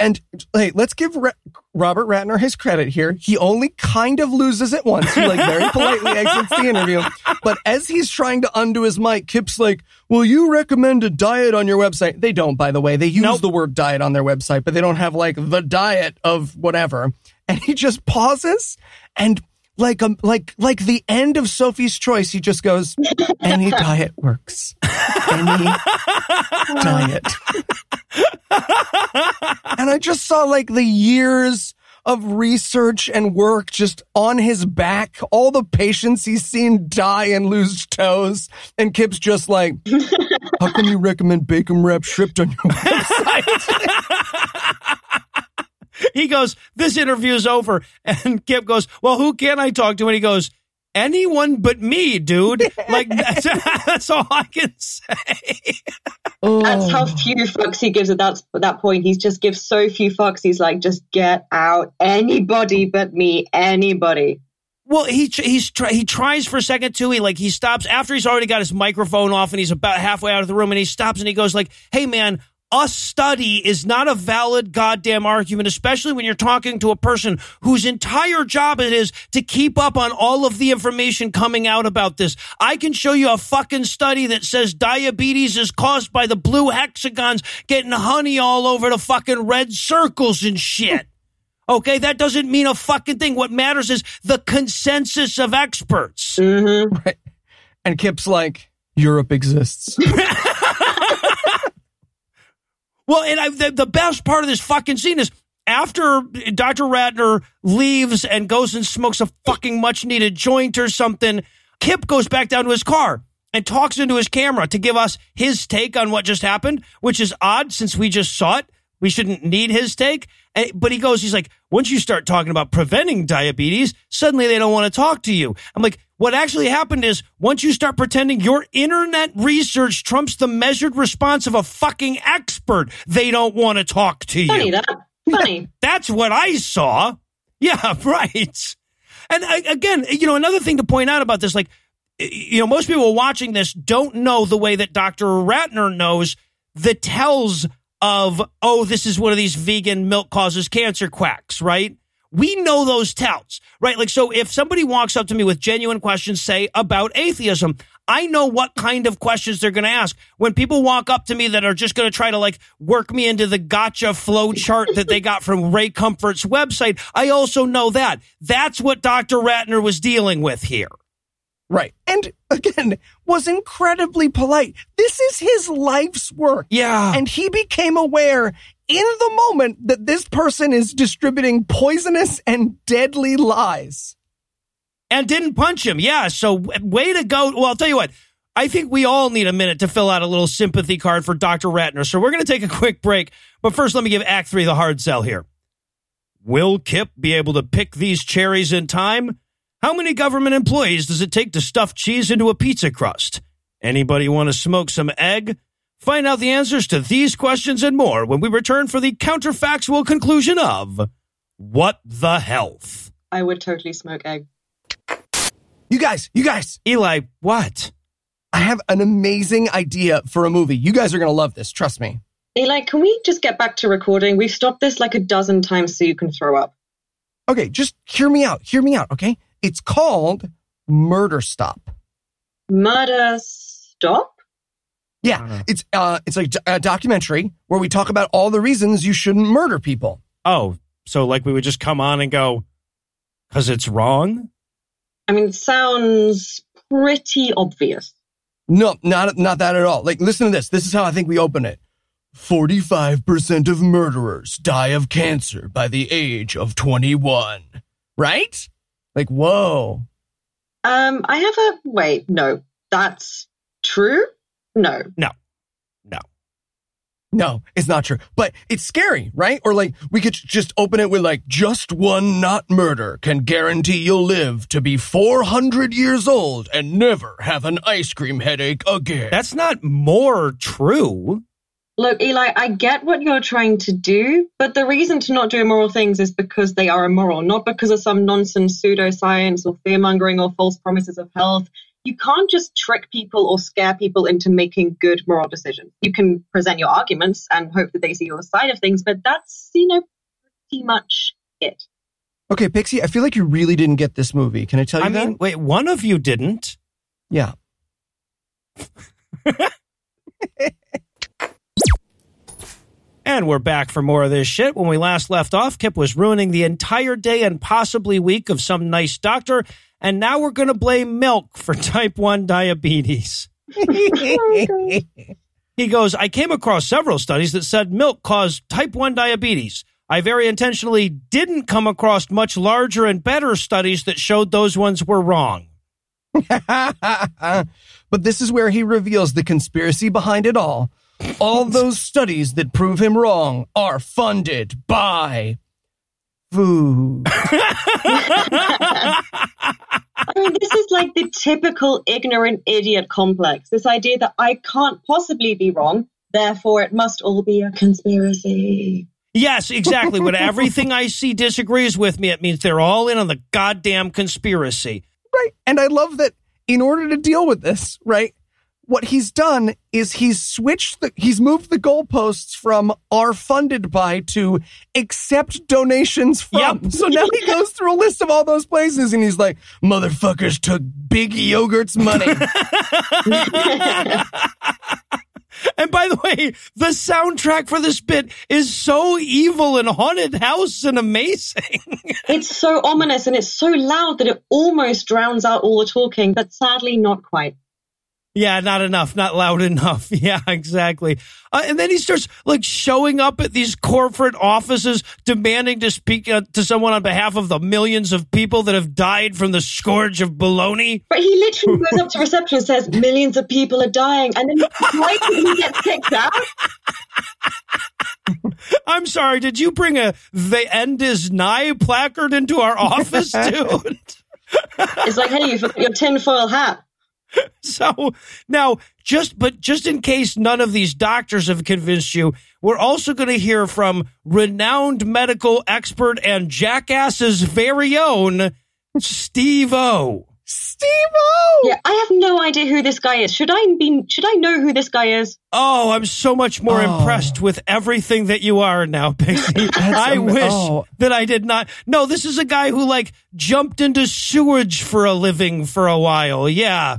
And hey, let's give Ra- Robert Ratner his credit here. He only kind of loses it once. He like very politely exits the interview. But as he's trying to undo his mic, Kip's like, "Will you recommend a diet on your website?" They don't, by the way. They use nope. the word diet on their website, but they don't have like the diet of whatever. And he just pauses and like um like like the end of Sophie's choice, he just goes, "Any diet works. [laughs] Any [laughs] diet." and I just saw like the years of research and work just on his back, all the patients he's seen die and lose toes. And Kip's just like, how can you recommend bacon wrap shrimp on your [laughs] website? he goes, this interview's over. And Kip goes, well, who can I talk to? And he goes, anyone but me, dude. Like [laughs] that's, [laughs] that's all I can say. That's how oh. few fucks he gives at that at that point. He just gives so few fucks. He's like, just get out, anybody but me, anybody. Well, he he's he tries for a second too. He like he stops after he's already got his microphone off and he's about halfway out of the room and he stops and he goes like, "Hey man, a study is not a valid goddamn argument, especially when you're talking to a person whose entire job it is to keep up on all of the information coming out about this. I can show you a fucking study that says diabetes is caused by the blue hexagons getting honey all over the fucking red circles and shit. [laughs] Okay, that doesn't mean a fucking thing. What matters is the consensus of experts. Mm-hmm. Right. And Kip's like, Europe exists. [laughs] Well, and I, the, the best part of this fucking scene is after Dr. Ratner leaves and goes and smokes a fucking much needed joint or something, Kip goes back down to his car and talks into his camera to give us his take on what just happened, which is odd since we just saw it. We shouldn't need his take. Eh, but he goes, he's like, once you start talking about preventing diabetes, suddenly they don't want to talk to you. I'm like, what actually happened is once you start pretending your internet research trumps the measured response of a fucking expert, they don't want to talk to you. Funny that. Funny. That's what I saw. Yeah, [laughs] right. And again, you know, another thing to point out about this, like, you know, most people watching this don't know the way that Dr. Ratner knows the tells of, oh, this is one of these vegan milk causes cancer quacks, right? We know those touts, right? Like, so if somebody walks up to me with genuine questions, say about atheism, I know what kind of questions they're going to ask. When people walk up to me that are just going to try to like work me into the gotcha flow chart that they got from Ray Comfort's website, I also know that. That's what Dr. Ratner was dealing with here. Right. And again, was incredibly polite. This is his life's work. Yeah. And he became aware in the moment that this person is distributing poisonous and deadly lies. And didn't punch him. Yeah. So way to go. Well, I'll tell you what. I think we all need a minute to fill out a little sympathy card for Dr. Ratner. So we're going to take a quick break. But first, let me give Act Three the hard sell here. Will Kip be able to pick these cherries in time? How many government employees does it take to stuff cheese into a pizza crust? Anybody want to smoke some egg? Find out the answers to these questions and more when we return for the counterfactual conclusion of What the Health? I would totally smoke egg. You guys, you guys, Eli, what? I have an amazing idea for a movie. You guys are going to love this. Trust me. Eli, can we just get back to recording? We've stopped this like a dozen times so you can throw up. Okay, just hear me out. Hear me out, okay? It's called Murder Stop. Murder stop? Yeah, it's uh it's like a documentary where we talk about all the reasons you shouldn't murder people. Oh, so like we would just come on and go, because it's wrong? I mean, it sounds pretty obvious. No, not not that at all. Like listen to this. This is how I think we open it. 45% of murderers die of cancer by the age of 21. Right? Like whoa. Um, I have a wait. No, that's true. No, No. No. No, it's not true. But it's scary, right? Or like we could just open it with like just one not murder can guarantee you'll live to be 400 years old and never have an ice cream headache again. That's not more true. Look, Eli, I get what you're trying to do, but the reason to not do immoral things is because they are immoral, not because of some nonsense pseudoscience or fear mongering or false promises of health. You can't just trick people or scare people into making good moral decisions. You can present your arguments and hope that they see your side of things, but that's, you know, pretty much it. okay, Pixie, I feel like you really didn't get this movie. Can I tell you I that? mean, wait, one of you didn't. yeah. [laughs] And we're back for more of this shit. When we last left off, Kip was ruining the entire day and possibly week of some nice doctor. And now we're going to blame milk for [laughs] type 1 diabetes. He goes, I came across several studies that said milk caused type 1 diabetes. I very intentionally didn't come across much larger and better studies that showed those ones were wrong. [laughs] but this is where he reveals the conspiracy behind it all. All those studies that prove him wrong are funded by food. I mean, this is like the typical ignorant idiot complex. This idea that I can't possibly be wrong, therefore it must all be a conspiracy. Yes, exactly. when [laughs] everything I see disagrees with me, it means they're all in on the goddamn conspiracy. Right. And I love that in order to deal with this, right? What he's done is he's switched the, he's moved the goalposts from are funded by to accept donations from. Yep. So now he goes through a list of all those places and he's like, motherfuckers took big yogurt's money. [laughs] And by the way, the soundtrack for this bit is so evil and haunted house and amazing. [laughs] It's so ominous and it's so loud that it almost drowns out all the talking, but sadly not quite. Yeah, not enough, not loud [laughs] enough. Yeah, exactly. Uh, and then he starts like showing up at these corporate offices demanding to speak uh, to someone on behalf of the millions of people that have died from the scourge of baloney. But he literally goes up to reception and says, Millions of people are dying. And then right when he gets kicked out, [laughs] I'm sorry, did you bring a "The End Is Nigh" placard into our office, [laughs] dude? it's like, Hey, you forgot your tinfoil hat. [laughs] So now, just but just in case none of these doctors have convinced you, we're also going to hear from renowned medical expert and Jackass's very own Steve O. Steve-O! Yeah, I have no idea who this guy is. Should I be? Should I know who this guy is? Oh, I'm so much more Oh. impressed with everything that you are now, [laughs] Pixie. I am- wish oh. that I did not. No, this is a guy who like jumped into sewage for a living for a while. Yeah.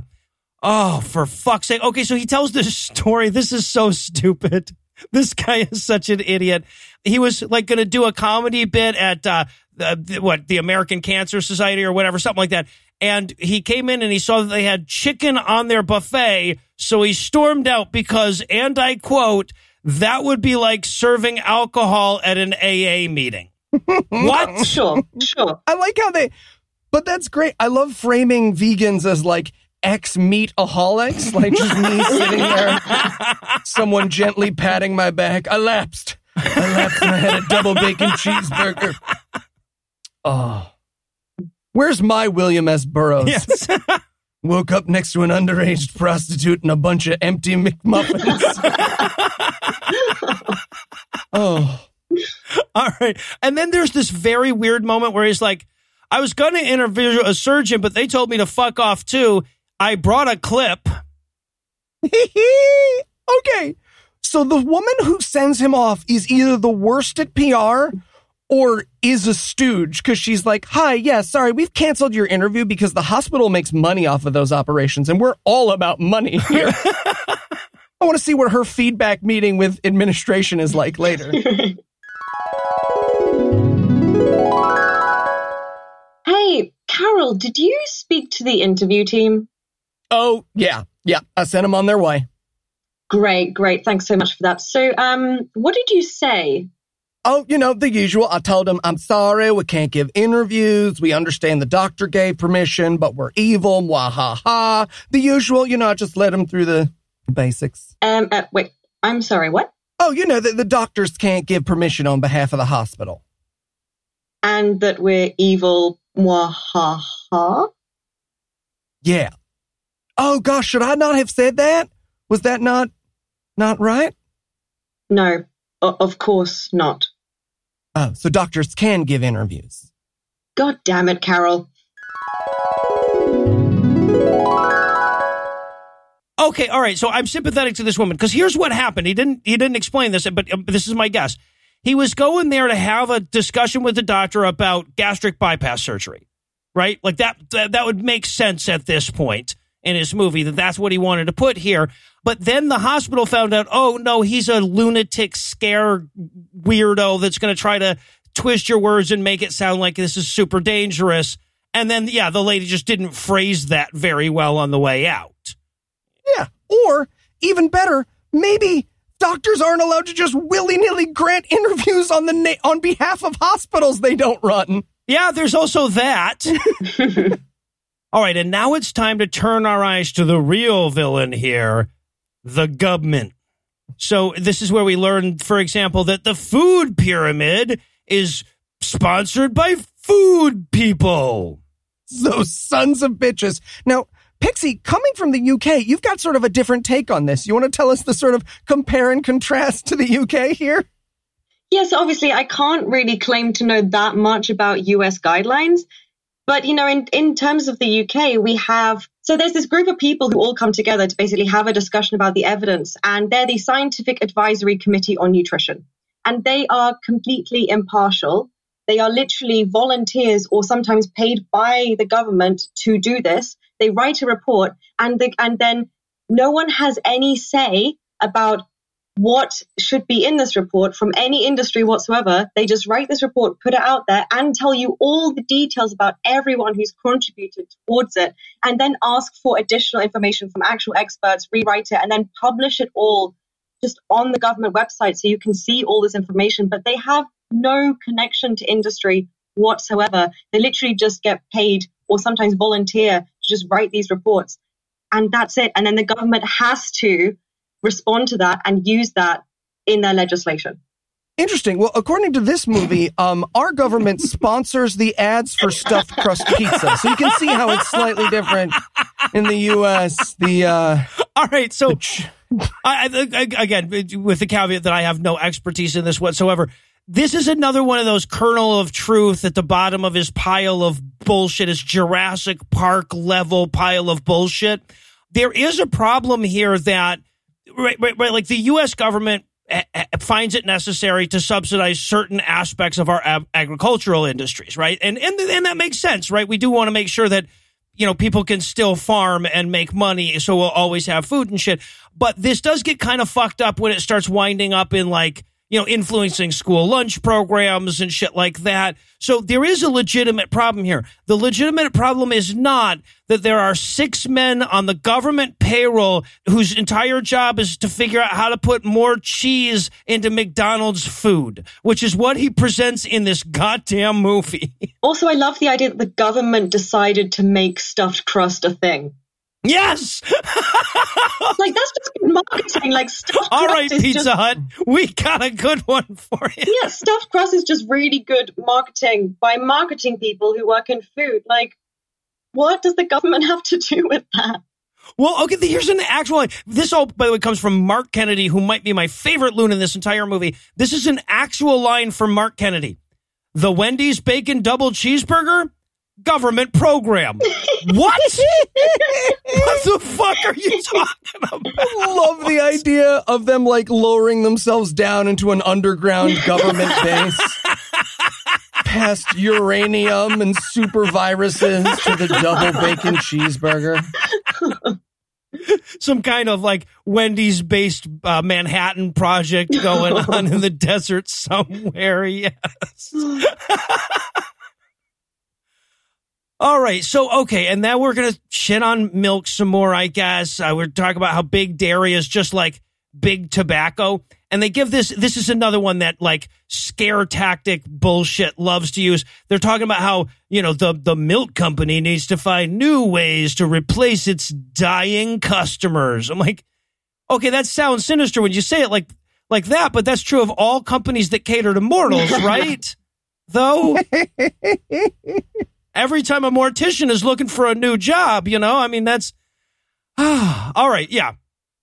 Oh, for fuck's sake. Okay, so he tells this story. This is so stupid. [laughs] This guy is such an idiot. He was like going to do a comedy bit at uh, the, what the American Cancer Society or whatever, something like that. And he came in and he saw that they had chicken on their buffet, so he stormed out because, and I quote, that would be like serving alcohol at an AA meeting. [laughs] what? Sure, sure. I like how they, but that's great. I love framing vegans as like ex meataholics, like just me [laughs] sitting there, someone gently patting my back. I lapsed. I lapsed and I had a double bacon cheeseburger. Oh. Where's my William S. Burroughs? Yes. [laughs] Woke up next to an underage prostitute and a bunch of empty McMuffins. [laughs] oh, All right. And then there's this very weird moment where he's like, I was going to interview a surgeon, but they told me to fuck off too. I brought a clip. [laughs] okay. So the woman who sends him off is either the worst at PR or is a stooge because she's like, Hi, yeah, sorry, we've canceled your interview because the hospital makes money off of those operations and we're all about money here. [laughs] I want to see what her feedback meeting with administration is like later. [laughs] Hey, Carol, did you speak to the interview team? Oh, yeah, yeah, I sent them on their way. Great, great. Thanks so much for that. So, um, what did you say? Oh, you know, the usual. I told them, I'm sorry, we can't give interviews. We understand the doctor gave permission, but we're evil. Mwah ha ha. The usual, you know, I just led them through the basics. Um, uh, wait, I'm sorry, what? Oh, you know, that the doctors can't give permission on behalf of the hospital. And that we're evil. Mwahaha. Yeah. Oh gosh, should I not have said that? Was that not, not right? No, o- of course not. Oh, so doctors can give interviews. God damn it, Carol. Okay, all right. So I'm sympathetic to this woman because here's what happened. He didn't he didn't explain this, but um, this is my guess. He was going there to have a discussion with the doctor about gastric bypass surgery, right? Like that that, that would make sense at this point in his movie that that's what he wanted to put here. But then the hospital found out, oh no, he's a lunatic scare weirdo that's going to try to twist your words and make it sound like this is super dangerous. And then yeah, the lady just didn't phrase that very well on the way out. Yeah. Or even better, maybe doctors aren't allowed to just willy nilly grant interviews on the na- on behalf of hospitals they don't run. Yeah, there's also that. [laughs] All right, and now it's time to turn our eyes to the real villain here, the government. So this is where we learn, for example, that the food pyramid is sponsored by food people. Those sons of bitches. Now, Pixie, coming from the UK, you've got sort of a different take on this. You want to tell us the sort of compare and contrast to the UK here? Yes, obviously, I can't really claim to know that much about US guidelines. But, you know, in, in terms of the UK, we have so there's this group of people who all come together to basically have a discussion about the evidence, and they're the Scientific Advisory Committee on Nutrition. And they are completely impartial. They are literally volunteers or sometimes paid by the government to do this. They write a report, and, the, and then no one has any say about what should be in this report from any industry whatsoever. They just write this report, put it out there, and tell you all the details about everyone who's contributed towards it, and then ask for additional information from actual experts, rewrite it, and then publish it all just on the government website so you can see all this information. But they have no connection to industry whatsoever. They literally just get paid or sometimes volunteer to just write these reports. And that's it. And then the government has to respond to that and use that in their legislation. Interesting. Well, according to this movie, um, our government [laughs] sponsors the ads for stuffed crust pizza, so you can see how it's slightly different in the U.S. The uh, All right, so I, I, again, with the caveat that I have no expertise in this whatsoever, this is another one of those kernel of truth at the bottom of his pile of bullshit, his Jurassic Park level pile of bullshit. There is a problem here that, right, right, right like the U.S. government a- a- finds it necessary to subsidize certain aspects of our ag- agricultural industries, right? And, and, and that makes sense, right? We do want to make sure that, you know, people can still farm and make money. So we'll always have food and shit. But this does get kind of fucked up when it starts winding up in like, you know, influencing school lunch programs and shit like that. So there is a legitimate problem here. The legitimate problem is not that there are six men on the government payroll whose entire job is to figure out how to put more cheese into McDonald's food, which is what he presents in this goddamn movie. [laughs] Also, I love the idea that the government decided to make stuffed crust a thing. Yes. [laughs] Like that's just good marketing. Like stuffed All crust right, Pizza just, Hut, we got a good one for you. yeah, stuffed crust is just really good marketing by marketing people who work in food. Like what does the government [laughs] have to do with that? Well, okay, here's an actual line. This all, by the way, comes from Mark Kennedy, who might be my favorite loon in this entire movie. This is an actual line from Mark Kennedy. The Wendy's bacon double cheeseburger? Government program. [laughs] what? [laughs] what the fuck are you talking about? I love the idea of them like lowering themselves down into an underground [laughs] government base. Past uranium and super viruses to the double bacon cheeseburger. Some kind of like Wendy's based uh, Manhattan project going [laughs] on in the desert somewhere. Yes. All right. So, okay. And now we're going to shit on milk some more, I guess. Uh, we're talking about how big dairy is just like big tobacco. And they give this, this is another one that like scare tactic bullshit loves to use. They're talking about how, you know, the, the milk company needs to find new ways to replace its dying customers. I'm like, okay, that sounds sinister when you say it like, like that, but that's true of all companies that cater to mortals, [laughs] right? Though [laughs] every time a mortician is looking for a new job, you know, I mean, that's ah, [sighs] all right. Yeah.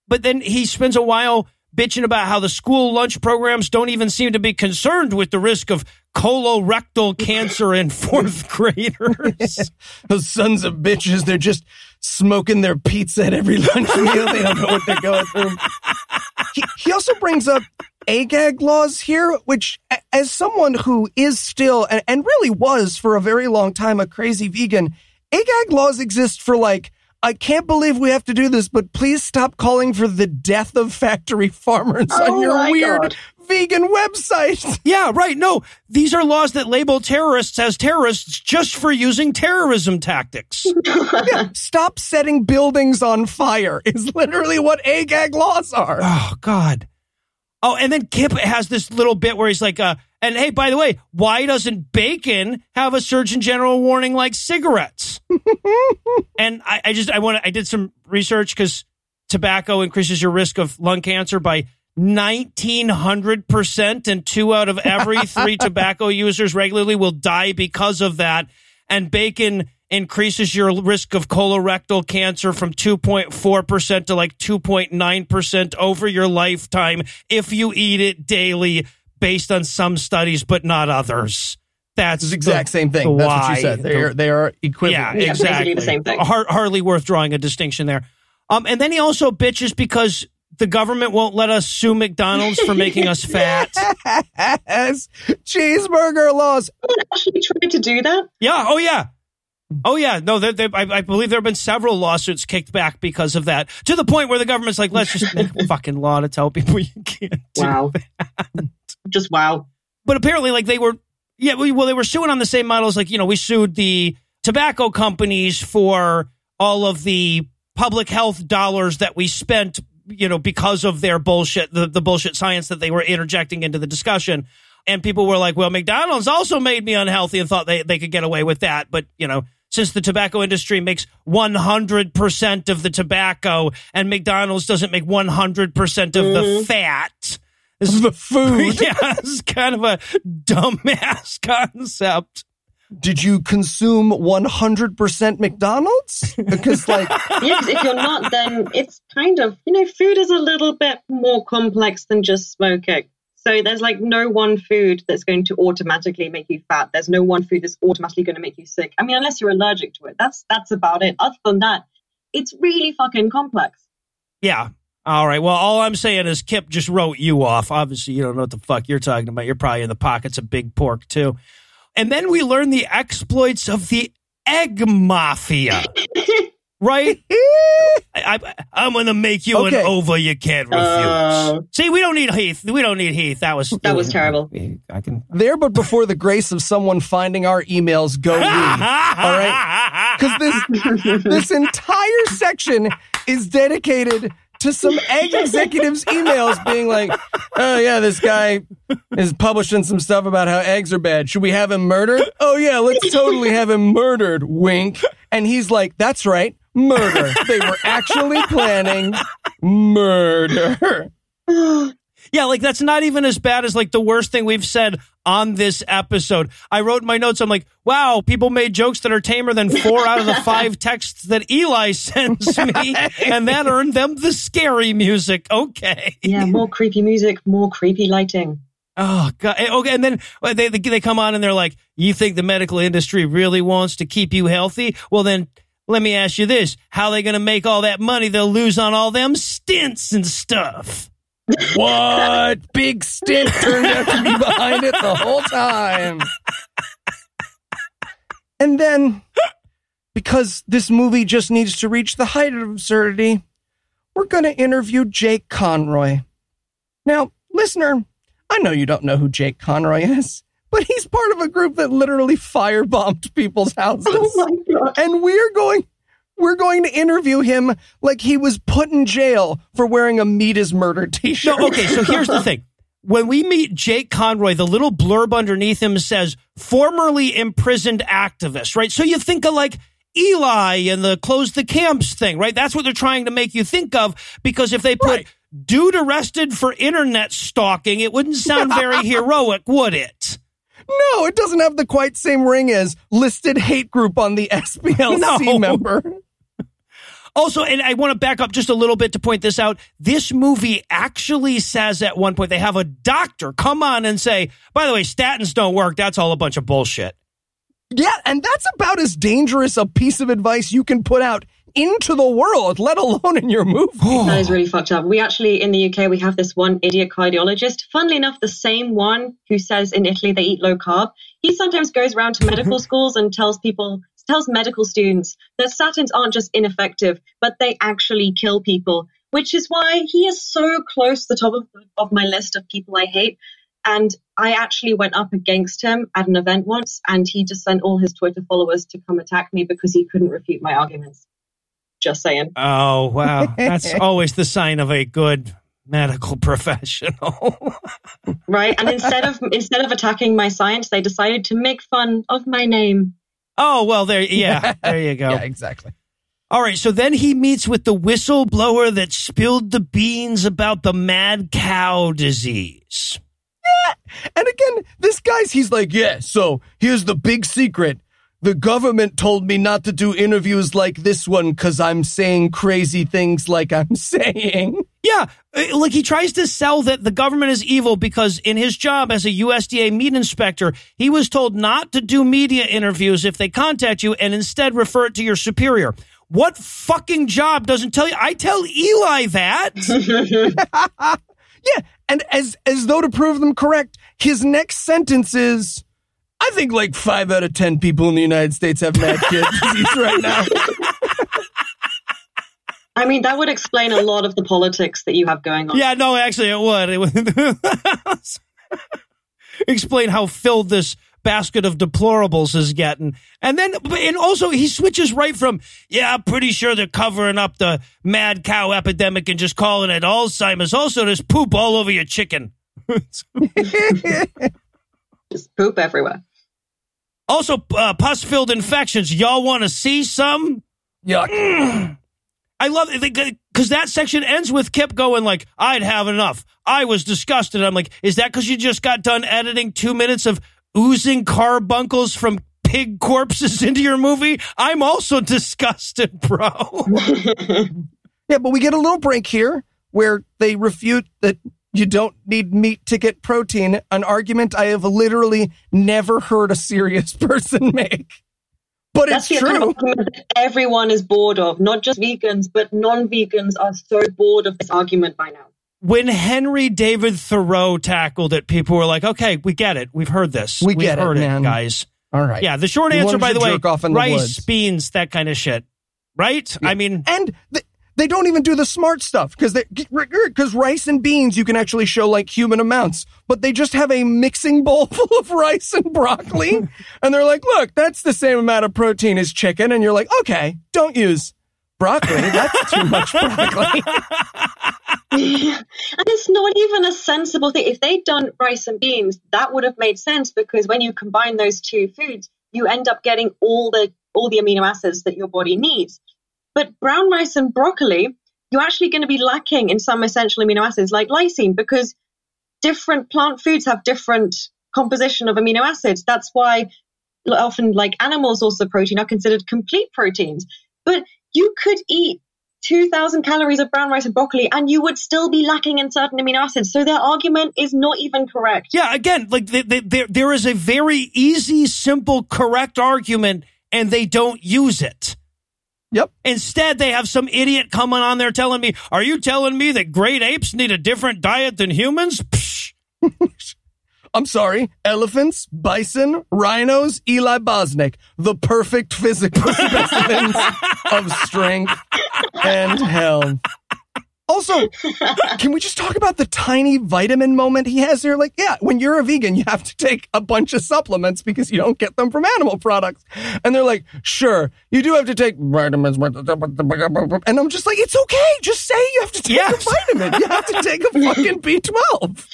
But then he spends a while bitching about how the school lunch programs don't even seem to be concerned with the risk of colorectal [laughs] cancer in fourth [laughs] graders. Those sons of bitches, they're just smoking their pizza at every lunch meal. They don't know what they're going through. He, he also brings up ag-gag laws here, which, as someone who is still and, and really was for a very long time a crazy vegan, ag-gag laws exist for like, I can't believe we have to do this, but please stop calling for the death of factory [laughs] farmers Oh on your weird God. vegan website. [laughs] yeah, right. No, these are laws that label terrorists as terrorists just for using terrorism tactics. [laughs] Yeah, stop setting buildings on fire is literally what ag-gag laws are. Oh God. Oh, and then Kip has this little bit where he's like, uh, and hey, by the way, why doesn't bacon have a Surgeon General warning like cigarettes? [laughs] and I, I just I want to I did some research because tobacco increases your risk of lung cancer by nineteen hundred percent, and two out of every three [laughs] tobacco users regularly will die because of that. And bacon increases your risk of colorectal cancer from 2.4% to like 2.9% over your lifetime if you eat it daily based on some studies but not others. That's It's the exact same thing. the That's what you said. They are, they are equivalent. Yeah, Yeah, exactly. the same thing. Har- hardly worth drawing a distinction there. Um, and then he also bitches because the government won't let us sue McDonald's for making us [laughs] fat. Yes. Cheeseburger laws. Someone actually tried to do that? Yeah. Oh, yeah. Oh, yeah. No, they, they, I, I believe there have been several lawsuits kicked back because of that, to the point where the government's like, let's just make a [laughs] fucking law to tell people you can't. Wow. Just wow. but apparently like they were yeah well they were suing on the same models like you know we sued the tobacco companies for all of the public health dollars that we spent you know because of their bullshit the, the bullshit science that they were interjecting into the discussion and people were like well mcdonald's also made me unhealthy and thought they, they could get away with that but you know since the tobacco industry makes 100% of the tobacco and mcdonald's doesn't make 100% of the mm-hmm. fat this is The food. [laughs] yeah, it's kind of a dumbass [laughs] concept. Did you consume 100% McDonald's? Because, like, [laughs] Yeah, 'cause if you're not, then it's kind of, you know, food is a little bit more complex than just smoking. So there's like no one food that's going to automatically make you fat. There's no one food that's automatically going to make you sick. I mean, unless you're allergic to it. That's that's about it. Other than that, it's really fucking complex. Yeah. All right. Well, all I'm saying is Kip just wrote you off. Obviously, you don't know what the fuck you're talking about. You're probably in the pockets of big pork, too. And then we learn the exploits of the egg mafia. [laughs] right? [laughs] I, I, I'm going to make you Okay. an over you can't oh. refuse. Oh. See, we don't need Heath. We don't need Heath. That was That was terrible. I can. there but before the grace of someone finding our emails go [laughs] we. All right? Because this, [laughs] this entire section is dedicated to some egg executives' emails being like, oh, yeah, this guy is publishing some stuff about how eggs are bad. Should we have him murdered? Oh, yeah, let's totally have him murdered. Wink. And he's like, that's right, murder. They were actually [laughs] planning murder. Yeah, like that's not even as bad as like the worst thing we've said on this episode. I wrote in my notes, I'm like, wow, people made jokes that are tamer than four out of the five [laughs] texts that Eli [laughs] sends me, and that earned them the scary music. Okay. Yeah, more creepy music, more creepy lighting. Oh god. Okay, and then uh, they they come on and they're like, "You think the medical industry really wants to keep you healthy? Well, then let me ask you this: How are they going to make all that money they'll lose on all them stents and stuff?" What? [laughs] Big stent turned out to be behind it the whole time. And then, because this movie just needs to reach the height of absurdity, we're going to interview Jake Conroy. Now, listener, I know you don't know who Jake Conroy is, but he's part of a group that literally firebombed people's houses. Oh my god. And we're going we're going to interview him like he was put in jail for wearing a meat is murder t-shirt. No, okay, so here's the thing. When we meet Jake Conroy, the little blurb underneath him says formerly imprisoned activist, right? So you think of like Eli and the close the camps thing, right? That's what they're trying to make you think of because if they put Right. dude arrested for internet stalking, it wouldn't sound very [laughs] heroic, would it? No, it doesn't have the quite same ring as listed hate group on the [laughs] SPLC No. member. Also, and I want to back up just a little bit to point this out. This movie actually says at one point they have a doctor come on and say, by the way, statins don't work. That's all a bunch of bullshit. Yeah, and that's about as dangerous a piece of advice you can put out into the world, let alone in your movie. [sighs] That is really fucked up. We actually, in the UK, we have this one idiot cardiologist. Funnily enough, the same one who says in Italy they eat low carb. He sometimes goes around to medical [laughs] schools and tells people, tells medical students that statins aren't just ineffective, but they actually kill people, which is why he is so close to the top of, of my list of people I hate. And I actually went up against him at an event once, and he just sent all his Twitter followers to come attack me because he couldn't refute my arguments. Just saying. Oh, wow. [laughs] That's always the sign of a good medical [laughs] professional. right and instead of instead of attacking my science they decided to make fun of my name oh, well, there, yeah, there you go. [laughs] Yeah, exactly. All right. So then he meets with the whistleblower that spilled the beans about the mad cow disease. And again, this guy's, he's like, yeah, so here's the big secret. The government told me not to do interviews like this one because I'm saying crazy things like I'm [laughs] saying. Yeah, uh, like he tries to sell that the government is evil because in his job as a USDA meat inspector, he was told not to do media interviews if they contact you and instead refer it to your superior. What fucking job doesn't tell you? I tell Eli that. [laughs] [laughs] Yeah, and as as though to prove them correct, his next sentence is I think like five out of ten people in the United States have mad kid [laughs] disease right now. i mean that would explain a lot of the politics that you have going on yeah, no, actually, it would. It would [laughs] explain how filled this basket of deplorables is getting. And then, and also, he switches right from, yeah, I'm pretty sure they're covering up the mad cow epidemic and just calling it Alzheimer's. Also, there's poop all over your chicken. [laughs] just poop everywhere Also, uh, pus filled infections. Y'all want to see some? Yuck. I love it because that section ends with Kip going like, "I'd have enough. I was disgusted." I'm like, "Is that because you just got done editing two minutes of oozing carbuncles from pig corpses [laughs] into your movie? I'm also [laughs] disgusted, bro." [laughs] Yeah, but we get a little break here where they refute that you don't need meat to get protein, an argument I have literally never heard a serious [laughs] person make. But that's it's the kind true. of that everyone is bored of not just vegans but non-vegans are so bored of this argument by now when Henry David Thoreau tackled it, people were like, "Okay, we get it. We've heard this. We We've get it, heard man." guys." All right. Yeah, the short answer, by the way, jerk off in the rice, woods. beans, that kind of shit. Right? I mean, and they, they don't even do the smart stuff because because rice and beans you can actually show like human amounts, but they just have a mixing bowl [laughs] full of rice and broccoli, [laughs] and they're like, "Look, that's the same amount of protein as chicken," and you're like, "Okay, don't use broccoli. That's too much broccoli." [laughs] and it's not even a sensible thing if they'd done rice and beans that would have made sense because when you combine those two foods you end up getting all the all the amino acids that your body needs but brown rice and broccoli you're actually going to be lacking in some essential amino acids like lysine because different plant foods have different composition of amino acids. That's why often like animal sources of protein are considered complete proteins. But you could eat 2000 calories of brown rice and broccoli and you would still be lacking in certain amino acids. So their argument is not even correct. Yeah, again, like there is a very easy, simple, correct argument and they don't use it. Yep. Instead, they have some idiot coming on there telling me, Are you telling me that great apes need a different diet than humans? Psh. [laughs] I'm sorry, elephants, bison, rhinos, Eli Bosnick, the perfect physical [laughs] specimens of strength and health. Also, [laughs] can we just talk about the tiny vitamin moment he has here? Like, yeah, when you're a vegan, you have to take a bunch of supplements because you don't get them from animal products. And they're like, sure, you do have to take vitamins. And I'm just like, it's okay. Just say you have to take Yes. a vitamin. You have to take a fucking [laughs] B12.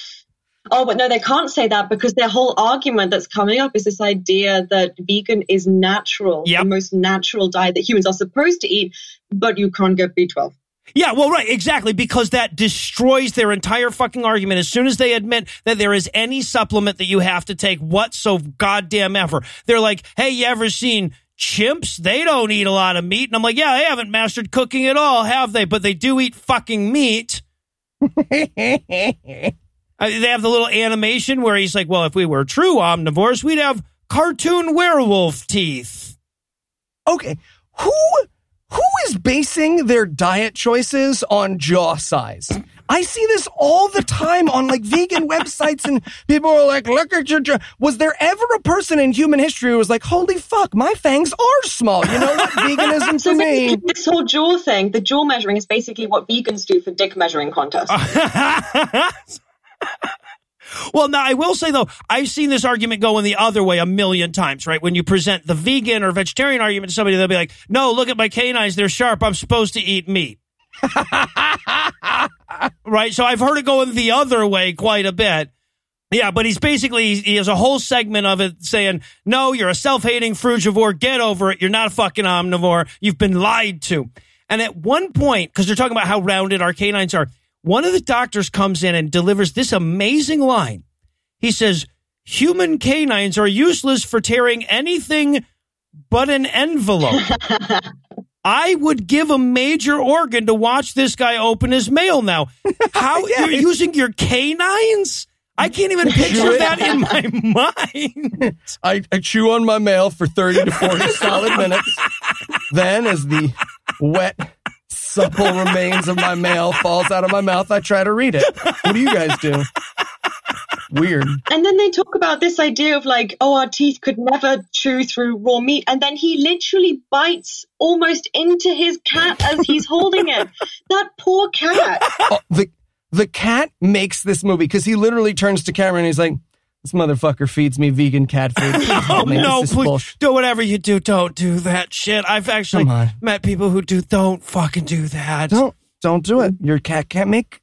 Oh, but no, they can't say that because their whole argument that's coming up is this idea that vegan is natural, Yep. the most natural diet that humans are supposed to eat, but you can't get B12. Yeah, well, right, exactly, because that destroys their entire fucking argument. As soon as they admit that there is any supplement that you have to take what whatso goddamn ever, they're like, hey, you ever seen chimps? They don't eat a lot of meat. And I'm like, yeah, they haven't mastered cooking at all, have they? But they do eat fucking meat. [laughs] They have the little animation where he's like, well, if we were true omnivores, we'd have cartoon werewolf teeth. okay, who who is basing their diet choices on jaw size? I see this all the time on like vegan [laughs] websites, and people are like, "Look at your jaw." Was there ever a person in human history who was like, "Holy fuck, my fangs are small"? You know what? Veganism for [laughs] So me. this whole jaw thing, the jaw measuring is basically what vegans do for dick measuring contests. [laughs] well, now I will say though, I've seen this argument go in the other way a million times, right? When you present the vegan or vegetarian argument to somebody, they'll be like, no, look at my canines. They're sharp. I'm supposed to eat meat. [laughs] right. So I've heard it going the other way quite a bit. Yeah, but he's basically he has a whole segment of it saying, "No, you're a self-hating frugivore. Get over it. You're not a fucking omnivore. You've been lied to." And at one point, because they're talking about how rounded our canines are, one of the doctors comes in and delivers this amazing line. He says, "Human canines are useless for tearing anything but an envelope." [laughs] I would give a major organ to watch this guy open his mail now. [laughs] How Yeah, you're using your canines? I can't even picture that in my [laughs] mind. I, I chew on my mail for 30 to 40 solid minutes. Then, as the wet, supple remains of my mail falls out of my mouth, I try to read it. What do you guys do? Weird. And then they talk about this idea of like, oh, our teeth could never chew through raw meat. And then he literally bites almost into his cat as he's holding it. That poor cat. Oh, the the cat makes this movie because he literally turns to camera and he's like, "This motherfucker feeds me vegan cat food. [laughs] Please Oh help me. no, please bullshit." do whatever you do. Don't do that shit. I've actually met people who do. Don't fucking do that. Don't don't do it. Your cat can't make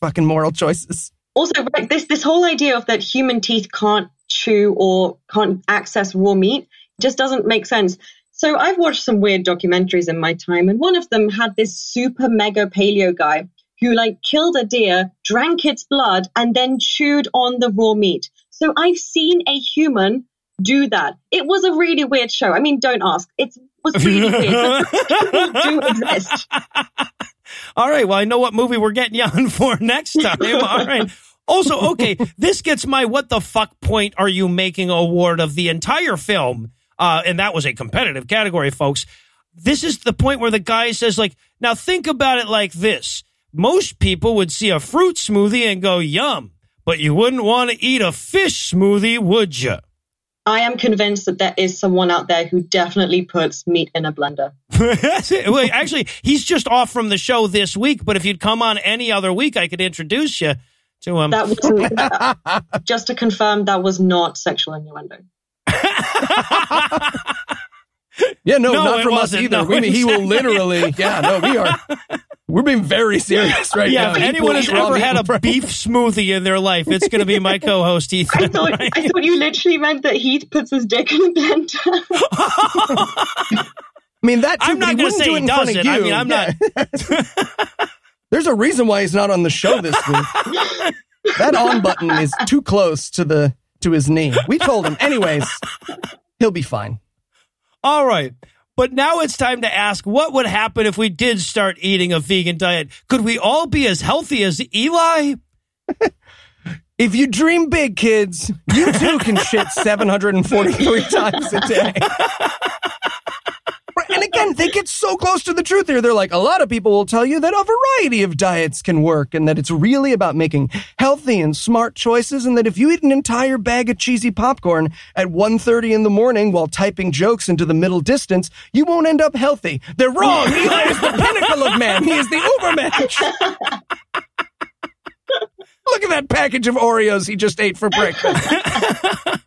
fucking moral choices. Also, like this this whole idea of that human teeth can't chew or can't access raw meat just doesn't make sense. So I've watched some weird documentaries in my time, and one of them had this super mega paleo guy who like killed a deer, drank its blood, and then chewed on the raw meat. So I've seen a human do that. It was a really weird show. I mean, don't ask. It was really weird. [laughs] Do exist. [laughs] All right. Well, I know what movie we're getting you on for next time. All right. Also, okay, this gets my what the fuck point are you making award of the entire film. Uh, and that was a competitive category, folks. This is the point where the guy says, like, now think about it like this. Most people would see a fruit smoothie and go, yum, but you wouldn't want to eat a fish smoothie, would you? I am convinced that there is someone out there who definitely puts meat in a blender. [laughs] Wait, actually, he's just off from the show this week, but if you'd come on any other week, I could introduce you to him. That wasn't, that- just to confirm, that was not sexual innuendo. [laughs] Yeah, no, No, not from us wasn't. either. No, we mean he will literally. [laughs] Yeah, no, we are. We're being very serious right yeah, now. if anyone will has ever had a front- [laughs] beef smoothie in their life, it's going to be my co-host I Ethan. thought, I thought you literally meant that Heath puts his dick in a blender. [laughs] I mean that. Too, I'm not he gonna say do he it in front of doesn't. I mean, I'm not. There's a reason why he's not on the show this week. that on button is too close to the to his knee. We told him. Anyways, he'll be fine. All right. But now it's time to ask what would happen if we did start eating a vegan diet? Could we all be as healthy as Eli? [laughs] If you dream big, kids, you too can shit 743 times a day. [laughs] And again, they get so close to the truth here. They're like, a lot of people will tell you that a variety of diets can work and that it's really about making healthy and smart choices and that if you eat an entire bag of cheesy popcorn at 1.30 in the morning while typing jokes into the middle distance, you won't end up healthy. They're wrong. Eli is the pinnacle of man. He is the ubermensch. [laughs] Look at that package of Oreos he just ate for breakfast. [laughs]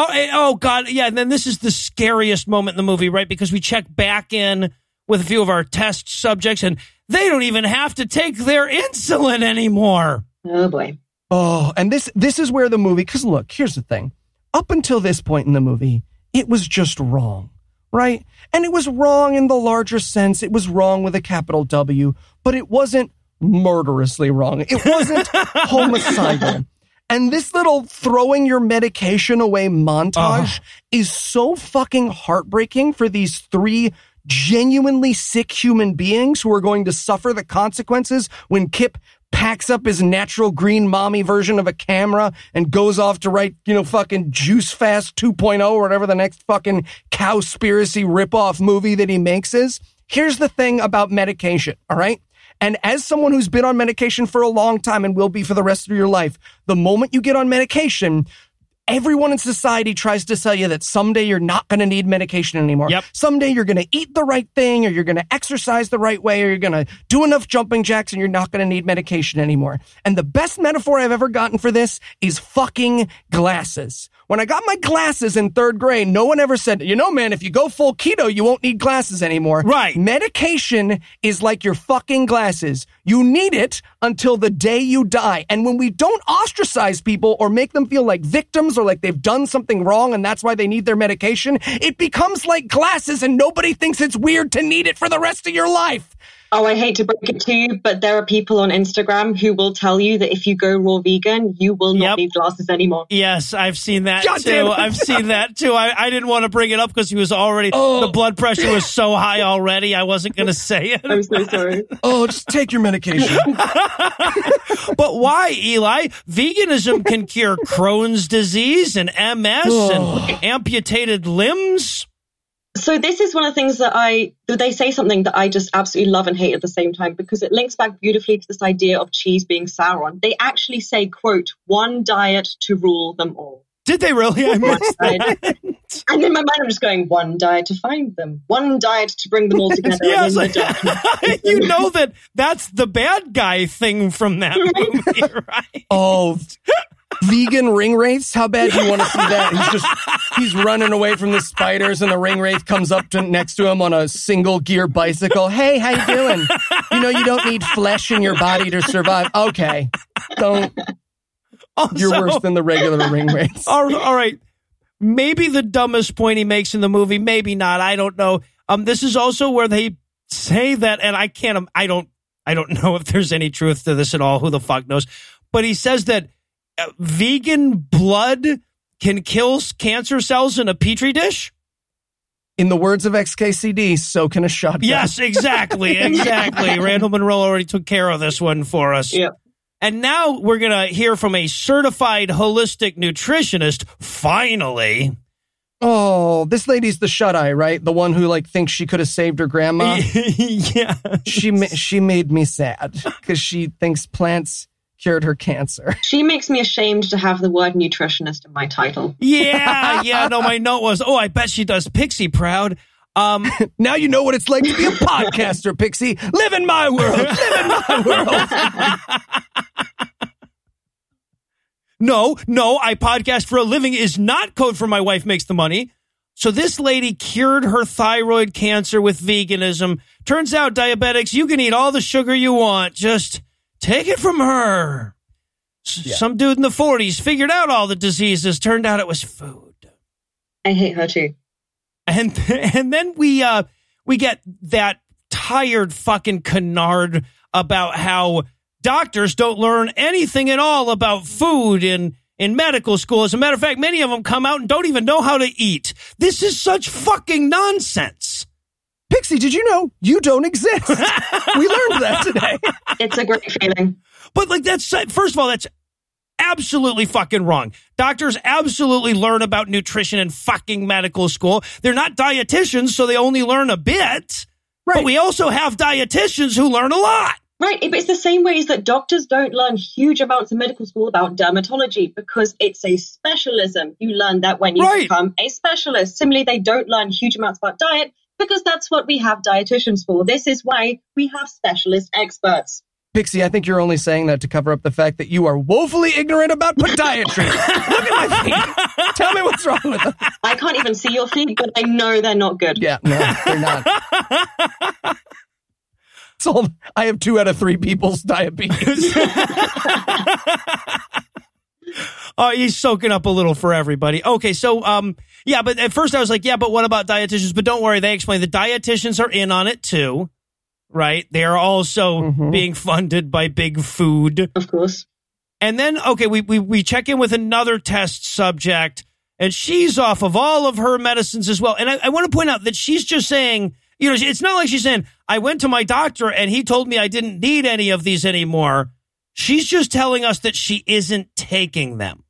Oh, eh, oh God, yeah. And then this is the scariest moment in the movie, right? Because we check back in with a few of our test subjects, and they don't even have to take their insulin anymore. Oh boy. Oh, and this this is where the movie cuz look, here's the thing. Up until this point in the movie, it was just wrong, right? And it was wrong in the larger sense. It was wrong with a capital W, but it wasn't murderously wrong. It wasn't [laughs] homicidal. And this little throwing your medication away montage uh-huh. is so fucking heartbreaking for these three genuinely sick human beings who are going to suffer the consequences when Kip packs up his natural green mommy version of a camera and goes off to write, you know, fucking Juice Fast 2.0 or whatever the next fucking cowspiracy ripoff movie that he makes is. Here's the thing about medication, all right? And as someone who's been on medication for a long time and will be for the rest of your life, the moment you get on medication, everyone in society tries to tell you that someday you're not going to need medication anymore. Yep. Someday you're going to eat the right thing or you're going to exercise the right way or you're going to do enough jumping jacks and you're not going to need medication anymore. And the best metaphor I've ever gotten for this is fucking glasses. When I got my glasses in third grade, no one ever said, you know, man, if you go full keto, you won't need glasses anymore. Right. Medication is like your fucking glasses. You need it until the day you die. And when we don't ostracize people or make them feel like victims or like they've done something wrong and that's why they need their medication, it becomes like glasses and nobody thinks it's weird to need it for the rest of your life. Oh, I hate to break it to you, but there are people on Instagram who will tell you that if you go raw vegan, you will not Yep. need glasses anymore. Yes, I've seen that God too. I've seen that too. I, I didn't want to bring it up because he was already, Oh. the blood pressure was so high already. I wasn't going [laughs] to say it. I'm so sorry. Oh, just take your medication. [laughs] [laughs] But why, Eli? Veganism can cure Crohn's disease and MS and oh. amputated limbs. So this is one of the things that I they say something that I just absolutely love and hate at the same time because it links back beautifully to this idea of cheese being Sauron. They actually say, "quote one diet to rule them all." Did they really? I missed that. And in my mind, I'm just going, "One diet to find them, one diet to bring them all [laughs] together." Yeah, and it's like, the [laughs] you know that that's the bad guy thing from that [laughs] movie, right? Oh, vegan ring wraiths? How bad do you want to see that? He's just he's running away from the spiders, and the ring wraith comes up to next to him on a single gear bicycle. Hey, how you doing? You know you don't need flesh in your body to survive. Okay, don't. You're worse than the regular ring wraiths. all, all right. Maybe the dumbest point he makes in the movie, maybe not. I don't know. Um, this is also where they say that, and I can't. I don't. I don't [laughs] know if there's any truth to this at all. Who the fuck knows? But he says that vegan blood can kill cancer cells in a petri dish. In the words of XKCD, so can a shotgun. Yes, exactly, [laughs] exactly. Randall Munroe already took care of this one for us. Yep. And now we're going to hear from a certified holistic nutritionist, finally. Oh, this lady's the shut eye, right? The one who like thinks she could have saved her grandma. [laughs] yeah. she ma- she made me sad because she thinks plants cured her cancer. [laughs] She makes me ashamed to have the word nutritionist in my title. Yeah, [laughs] yeah. No, my note was, oh, I bet she does Pixie proud. Um, [laughs] Now you know what it's like to be a podcaster, Pixie. Live in my world. Live in my world. no, no, I podcast for a living is not code for my wife makes the money. So this lady cured her thyroid cancer with veganism. Turns out diabetics, you can eat all the sugar you want. Just take it from her. S- Some dude in the 40s figured out all the diseases. Turned out it was food. I hate her too. and [laughs] and then we uh we get that tired fucking canard about how doctors don't learn anything at all about food in in medical school. As a matter of fact, many of them come out and don't even know how to eat. This is such fucking nonsense. Pixie, did you know you don't exist? we learned that today. [laughs] It's a great feeling. But like that's first of all, that's absolutely fucking wrong. Doctors absolutely learn about nutrition in fucking medical school. They're not dietitians, so they only learn a bit. Right. But we also have dietitians who learn a lot. Right, but it's the same way as that doctors don't learn huge amounts in medical school about dermatology because it's a specialism. You learn that when you right. become a specialist. Similarly, they don't learn huge amounts about diet because that's what we have dietitians for. This is why we have specialist experts. Pixie, I think you're only saying that to cover up the fact that you are woefully ignorant about podiatry. [laughs] Look at my feet. Tell me what's wrong with them. I can't even see your feet, but I know they're not good. Yeah, no, they're not. [laughs] So I have two out of three people's diabetes. [laughs] Oh, [laughs] he's soaking up a little for everybody. Okay, so um, yeah, but at first I was like, yeah, but what about dietitians? But don't worry, they explain the dietitians are in on it too, right? They are also mm-hmm. being funded by big food, of course. And then okay, we we we check in with another test subject, and she's off of all of her medicines as well. And I, I want to point out that she's just saying you know, it's not like she's saying, I went to my doctor and he told me I didn't need any of these anymore. She's just telling us that she isn't taking them.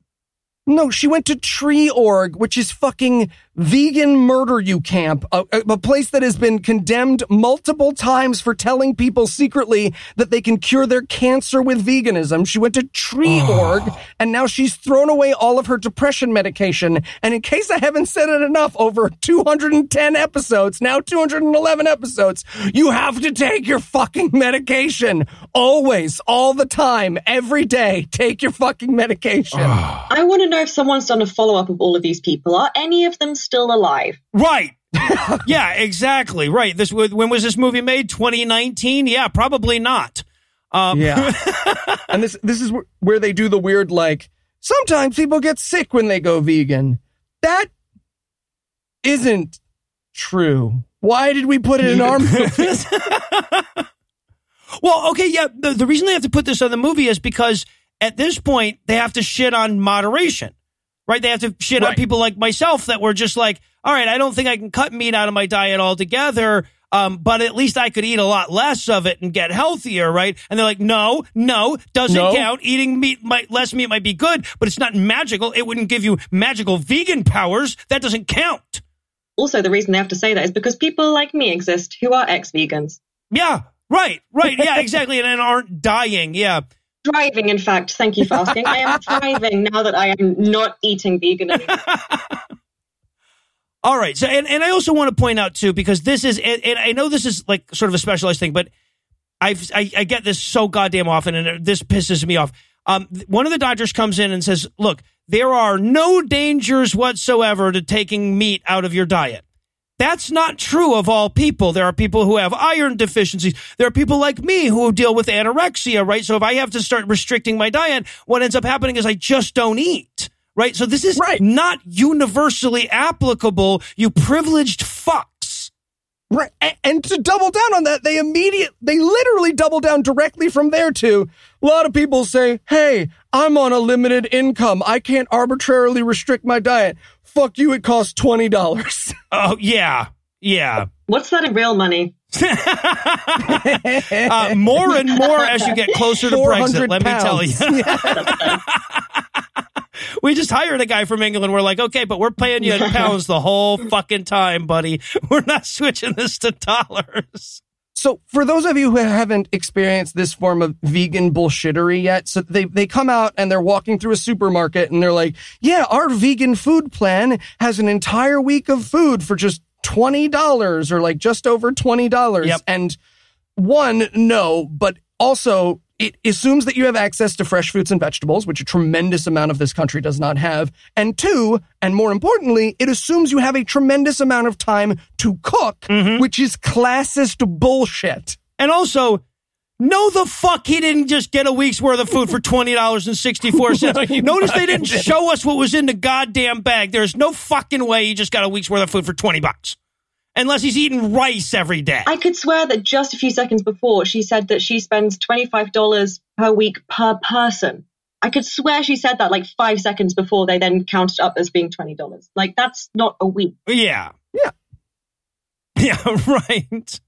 No, she went to TrueNorth, which is fucking vegan murder you camp, a, a, place that has been condemned multiple times for telling people secretly that they can cure their cancer with veganism. She went to Tree oh. [sighs] Org and now she's thrown away all of her depression medication. And in case I haven't said it enough, over 210 episodes, now 211 episodes, you have to take your fucking medication. Always, all the time, every day, take your fucking medication. [sighs] I want to know if someone's done a follow up of all of these people. Are any of them still alive. Right. [laughs] yeah, exactly. Right. This when was this movie made? 2019? Yeah, probably not. Um, yeah. [laughs] and this this is where they do the weird like sometimes people get sick when they go vegan. That isn't true. Why did we put it in our [laughs] movie? well, okay, yeah. The, the reason they have to put this on the movie is because at this point they have to shit on moderation right? They have to shit right. on people like myself that were just like, all right, I don't think I can cut meat out of my diet altogether. Um, but at least I could eat a lot less of it and get healthier, right? And they're like, no, no, doesn't no. count. Eating meat might, less meat might be good, but it's not magical. It wouldn't give you magical vegan powers. That doesn't count. Also, the reason they have to say that is because people like me exist who are ex-vegans. Yeah, right, right. Yeah, exactly. and aren't dying. Yeah thriving, in fact. Thank you for asking. I am [laughs] thriving now that I am not eating vegan anymore. [laughs] All right. So, and, and I also want to point out too, because this is, and, and I know this is like sort of a specialized thing, but I've, I, I get this so goddamn often and this pisses me off. Um, one of the doctors comes in and says, look, there are no dangers whatsoever to taking meat out of your diet. That's not true of all people. There are people who have iron deficiencies. There are people like me who deal with anorexia, right? So if I have to start restricting my diet, what ends up happening is I just don't eat, right? So this is right. not universally applicable, you privileged fucks. Right. And to double down on that, they immediate, they literally double down directly from there to a lot of people say, Hey, I'm on a limited income. I can't arbitrarily restrict my diet fuck you, it costs $20. [laughs] Oh, yeah. Yeah. What's that in real money? [laughs] uh, more and more as you get closer to Brexit, let pounds. me tell you. [laughs] we just hired a guy from England. We're like, okay, but we're paying you in pounds the whole fucking time, buddy. We're not switching this to dollars. So for those of you who haven't experienced this form of vegan bullshittery yet, so they, they come out and they're walking through a supermarket and they're like, yeah, our vegan food plan has an entire week of food for just $20 or like just over $20. Yep. And one, no, but also it assumes that you have access to fresh fruits and vegetables, which a tremendous amount of this country does not have. And two, and more importantly, it assumes you have a tremendous amount of time to cook, mm-hmm. which is classist bullshit. And also, no, the fuck he didn't just get a week's worth of food for twenty dollars and sixty four [laughs] cents. no, Notice they didn't show us what was in the goddamn bag. There's no fucking way he just got a week's worth of food for twenty bucks unless he's eating rice every day. I could swear that just a few seconds before she said that she spends $25 per week per person. I could swear she said that like five seconds before they then counted up as being twenty dollars. Like that's not a week. Yeah. Yeah. [laughs] Yeah, right.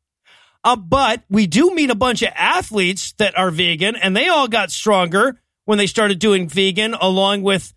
Uh, but we do meet a bunch of athletes that are vegan, and they all got stronger when they started doing vegan, along with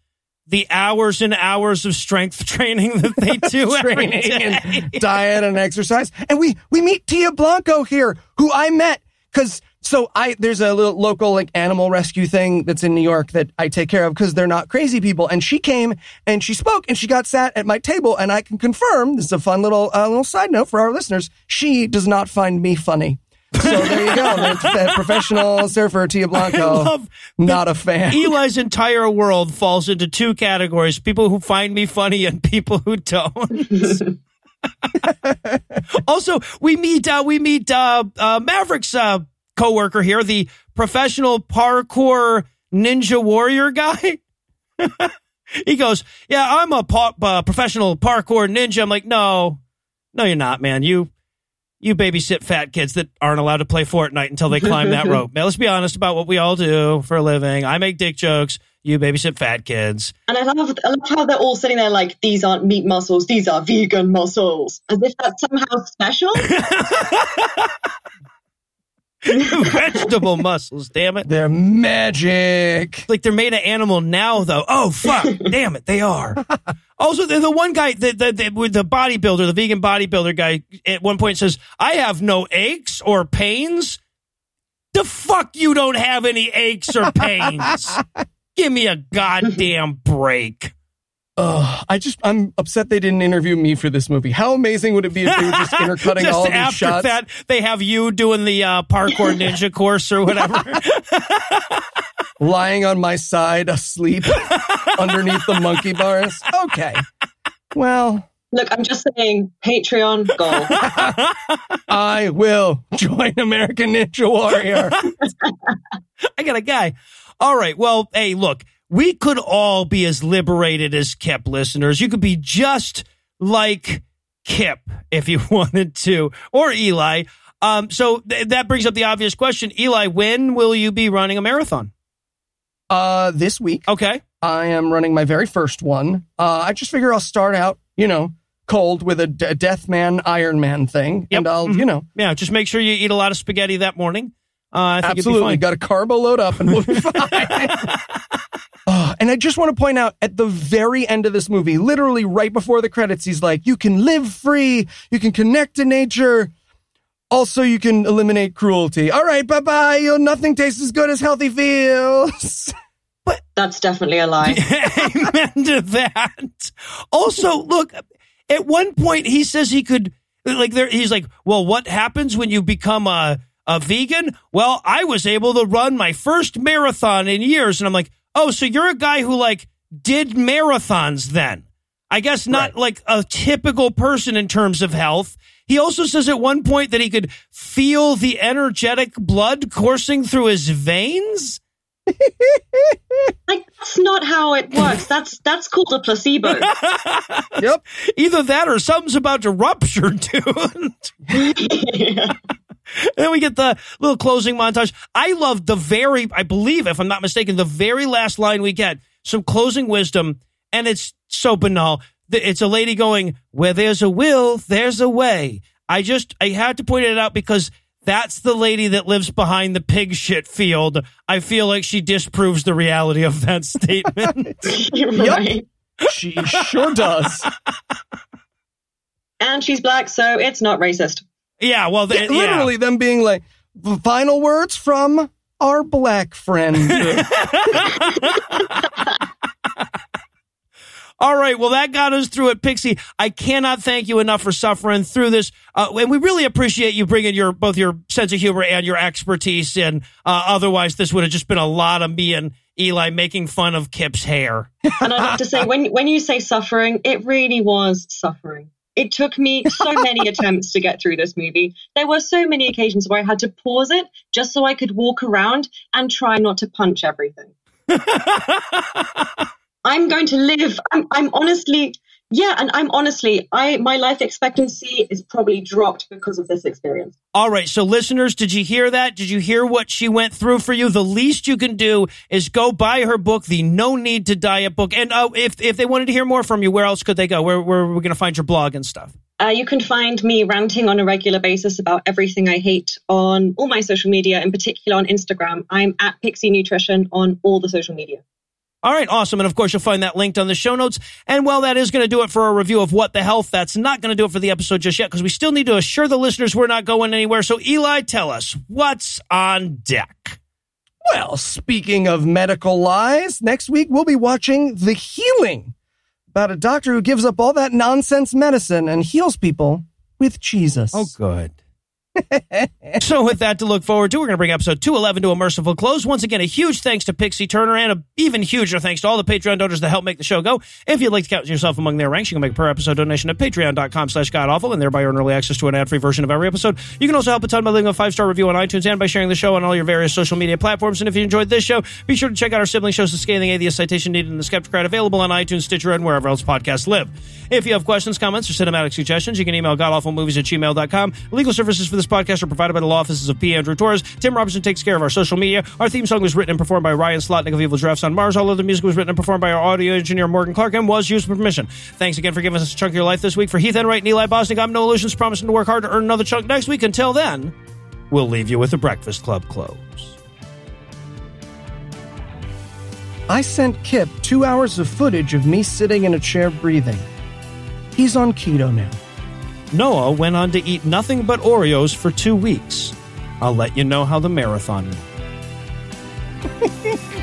the hours and hours of strength [laughs] training that they [laughs] do every training day. and diet and exercise. And we we meet Tia Blanco here, who I met because so I there's a little local like animal rescue thing that's in New York that I take care of because they're not crazy people. And she came and she spoke and she got sat at my table, and I can confirm this is a fun little uh, little side note for our listeners. She does not find me funny. So there you go. That professional surfer Tia Blanco. not a fan. Eli's entire world falls into two categories: people who find me funny and people who don't. [laughs] also, we meet uh, we meet uh, uh, Maverick's uh, coworker here, the professional parkour ninja warrior guy. [laughs] he goes, "Yeah, I'm a pa- uh, professional parkour ninja." I'm like, "No, no, you're not, man. You you babysit fat kids that aren't allowed to play Fortnite until they climb that rope. [laughs] Now, let's be honest about what we all do for a living. I make dick jokes. You babysit fat kids. And I love, I love how they're all sitting there like, these aren't meat muscles, these are vegan muscles. As if that's somehow special. [laughs] [laughs] Vegetable muscles, damn it. They're magic. Like they're made of animal now, though. Oh, fuck. damn it. They are. Also, the, the one guy, the, the, the, with the bodybuilder, the vegan bodybuilder guy, at one point says, I have no aches or pains. The fuck you don't have any aches or pains. [laughs] Give me a goddamn break. Ugh, I just I'm upset they didn't interview me for this movie. How amazing would it be if they were just [laughs] intercutting Just all these after shots? that, they have you doing the uh, parkour ninja course or whatever. [laughs] lying on my side asleep [laughs] underneath the monkey bars. Okay. Well, Look, I'm just saying, Patreon goal. [laughs] I will join American Ninja Warrior. [laughs] I got a guy. All right. Well, hey, look, we could all be as liberated as Kip listeners. You could be just like Kip if you wanted to, or Eli. Um, so th- that brings up the obvious question. Eli, when will you be running a marathon? Uh, this week Okay. I am running my very first one. Uh, I just figure I'll start out, you know, cold with a, d- a Death Man Iron Man thing, Yep. and I'll, Mhm. you know, Yeah. Just make sure you eat a lot of spaghetti that morning. Uh, I think absolutely got a carbo load up, and we'll be [laughs] fine. Oh, and I just want to point out at the very end of this movie, literally right before the credits, he's like, "You can live free, you can connect to nature." Also, you can eliminate cruelty. All right, bye bye. Nothing tastes as good as healthy feels. [laughs] That's definitely a lie. [laughs] Amen to that. Also, look, at one point he says he could like there he's like, "Well, what happens when you become a a vegan?" Well, I was able to run my first marathon in years and I'm like, "Oh, so you're a guy who like did marathons then?" I guess not like a typical person in terms of health. He also says at one point that he could feel the energetic blood coursing through his veins. [laughs] Like, that's not how it works. That's that's called a placebo. [laughs] yep. Either that or something's about to rupture, [laughs] dude. And then we get the little closing montage. I love the very, I believe, if I'm not mistaken, the very last line we get, some closing wisdom, and it's so banal. It's a lady going, Where there's a will, there's a way. I just, I had to point it out because that's the lady that lives behind the pig shit field. I feel like she disproves the reality of that [laughs] statement. right. She sure does. And she's black, so it's not racist. yeah, well, the, yeah. Literally, them being like, final words from our black friend. [laughs] [laughs] All right. Well, that got us through it, Pixie. I cannot thank you enough for suffering through this. Uh, and we really appreciate you bringing your, both your sense of humor and your expertise in. Uh, otherwise, this would have just been a lot of me and Eli making fun of Kip's hair. And I'd have to say, when when you say suffering, it really was suffering. It took me so many [laughs] attempts to get through this movie. There were so many occasions where I had to pause it just so I could walk around and try not to punch everything. [laughs] I'm going to live. I'm, I'm honestly Yeah, and I'm honestly, I my life expectancy is probably dropped because of this experience. All right, so listeners, did you hear that? Did you hear what she went through for you? The least you can do is go buy her book, the No Need to Diet book. And uh, if if they wanted to hear more from you, where else could they go? Where where are we going to find your blog and stuff? Uh, you can find me ranting on a regular basis about everything I hate on all my social media, in particular on Instagram. I'm at Pixie Nutrition on all the social media. All right, awesome. And of course, you'll find that linked on the show notes. And well, that is going to do it for a review of What the Health. That's not going to do it for the episode just yet because we still need to assure the listeners we're not going anywhere. So, Eli, tell us what's on deck. Well, speaking of medical lies, next week we'll be watching The Healing about a doctor who gives up all that nonsense medicine and heals people with Jesus. Oh, good. So with that to look forward to, we're going to bring episode 211 to a merciful close. Once again, a huge thanks to Pixie Turner and a even huger thanks to all the Patreon donors that help make the show go. If you'd like to count yourself among their ranks, you can make a per episode donation at patreon.com slash godawful and thereby earn early access to an ad-free version of every episode. You can also help a ton by leaving a five-star review on iTunes and by sharing the show on all your various social media platforms. And if you enjoyed this show, be sure to check out our sibling shows, The Scathing Atheist Citation Needed and The Skeptocrat, available on iTunes, Stitcher, and wherever else podcasts live. If you have questions, comments, or cinematic suggestions, you can email godawfulmovies at gmail.com. Legal services for this podcast are provided by the law offices of P. Andrew Torres. Tim Robertson takes care of our social media. Our theme song was written and performed by Ryan Slotnick of Evil Giraffes on Mars. All other music was written and performed by our audio engineer Morgan Clarke and was used with permission. Thanks again for giving us a chunk of your life this week. For Heath Enright and Eli Bosnick, I'm Noah Lugeons, promising to work hard to earn another chunk next week. Until then, we'll leave you with the Breakfast Club close. I sent Kip two hours of footage of me sitting in a chair breathing. He's on keto now. Noah went on to eat nothing but Oreos for two weeks. I'll let you know how the marathon went. [laughs]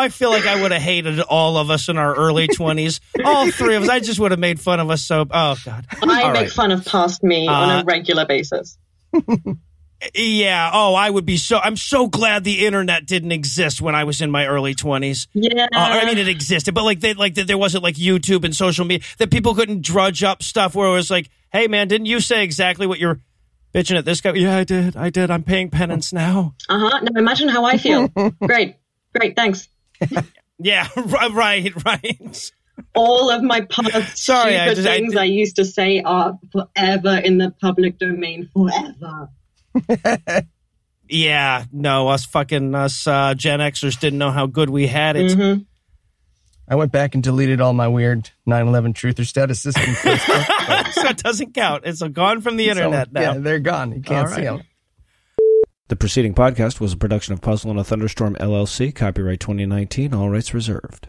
I feel like I would have hated all of us in our early [laughs] 20s. all three of us. I just would have made fun of us so. Oh, God. I All make right. fun of past me on Uh, a regular basis. Yeah. Oh, I would be so. I'm so glad the internet didn't exist when I was in my early 20s. Yeah. Uh, I mean, it existed, but like, they, like that there wasn't like YouTube and social media that people couldn't drudge up stuff where it was like, "Hey, man, didn't you say exactly what you're bitching at this guy?" Yeah, I did. I did. I'm paying penance now. Uh huh. Now imagine how I feel. [laughs] Great. Great. Thanks. [laughs] Yeah. Right. Right. All of my past Sorry, I stupid just- things did- I, used to say are forever in the public domain. Forever. [laughs] Yeah. No, us fucking us uh, Gen Xers didn't know how good we had it. Mhm. I went back and deleted all my weird 9/11 truther statuses from [laughs] Facebook. so it doesn't count. It's gone from the So, internet now. Yeah, they're gone. You can't All see them. The preceding podcast was a production of Puzzle in a Thunderstorm LLC, copyright 2019, all rights reserved.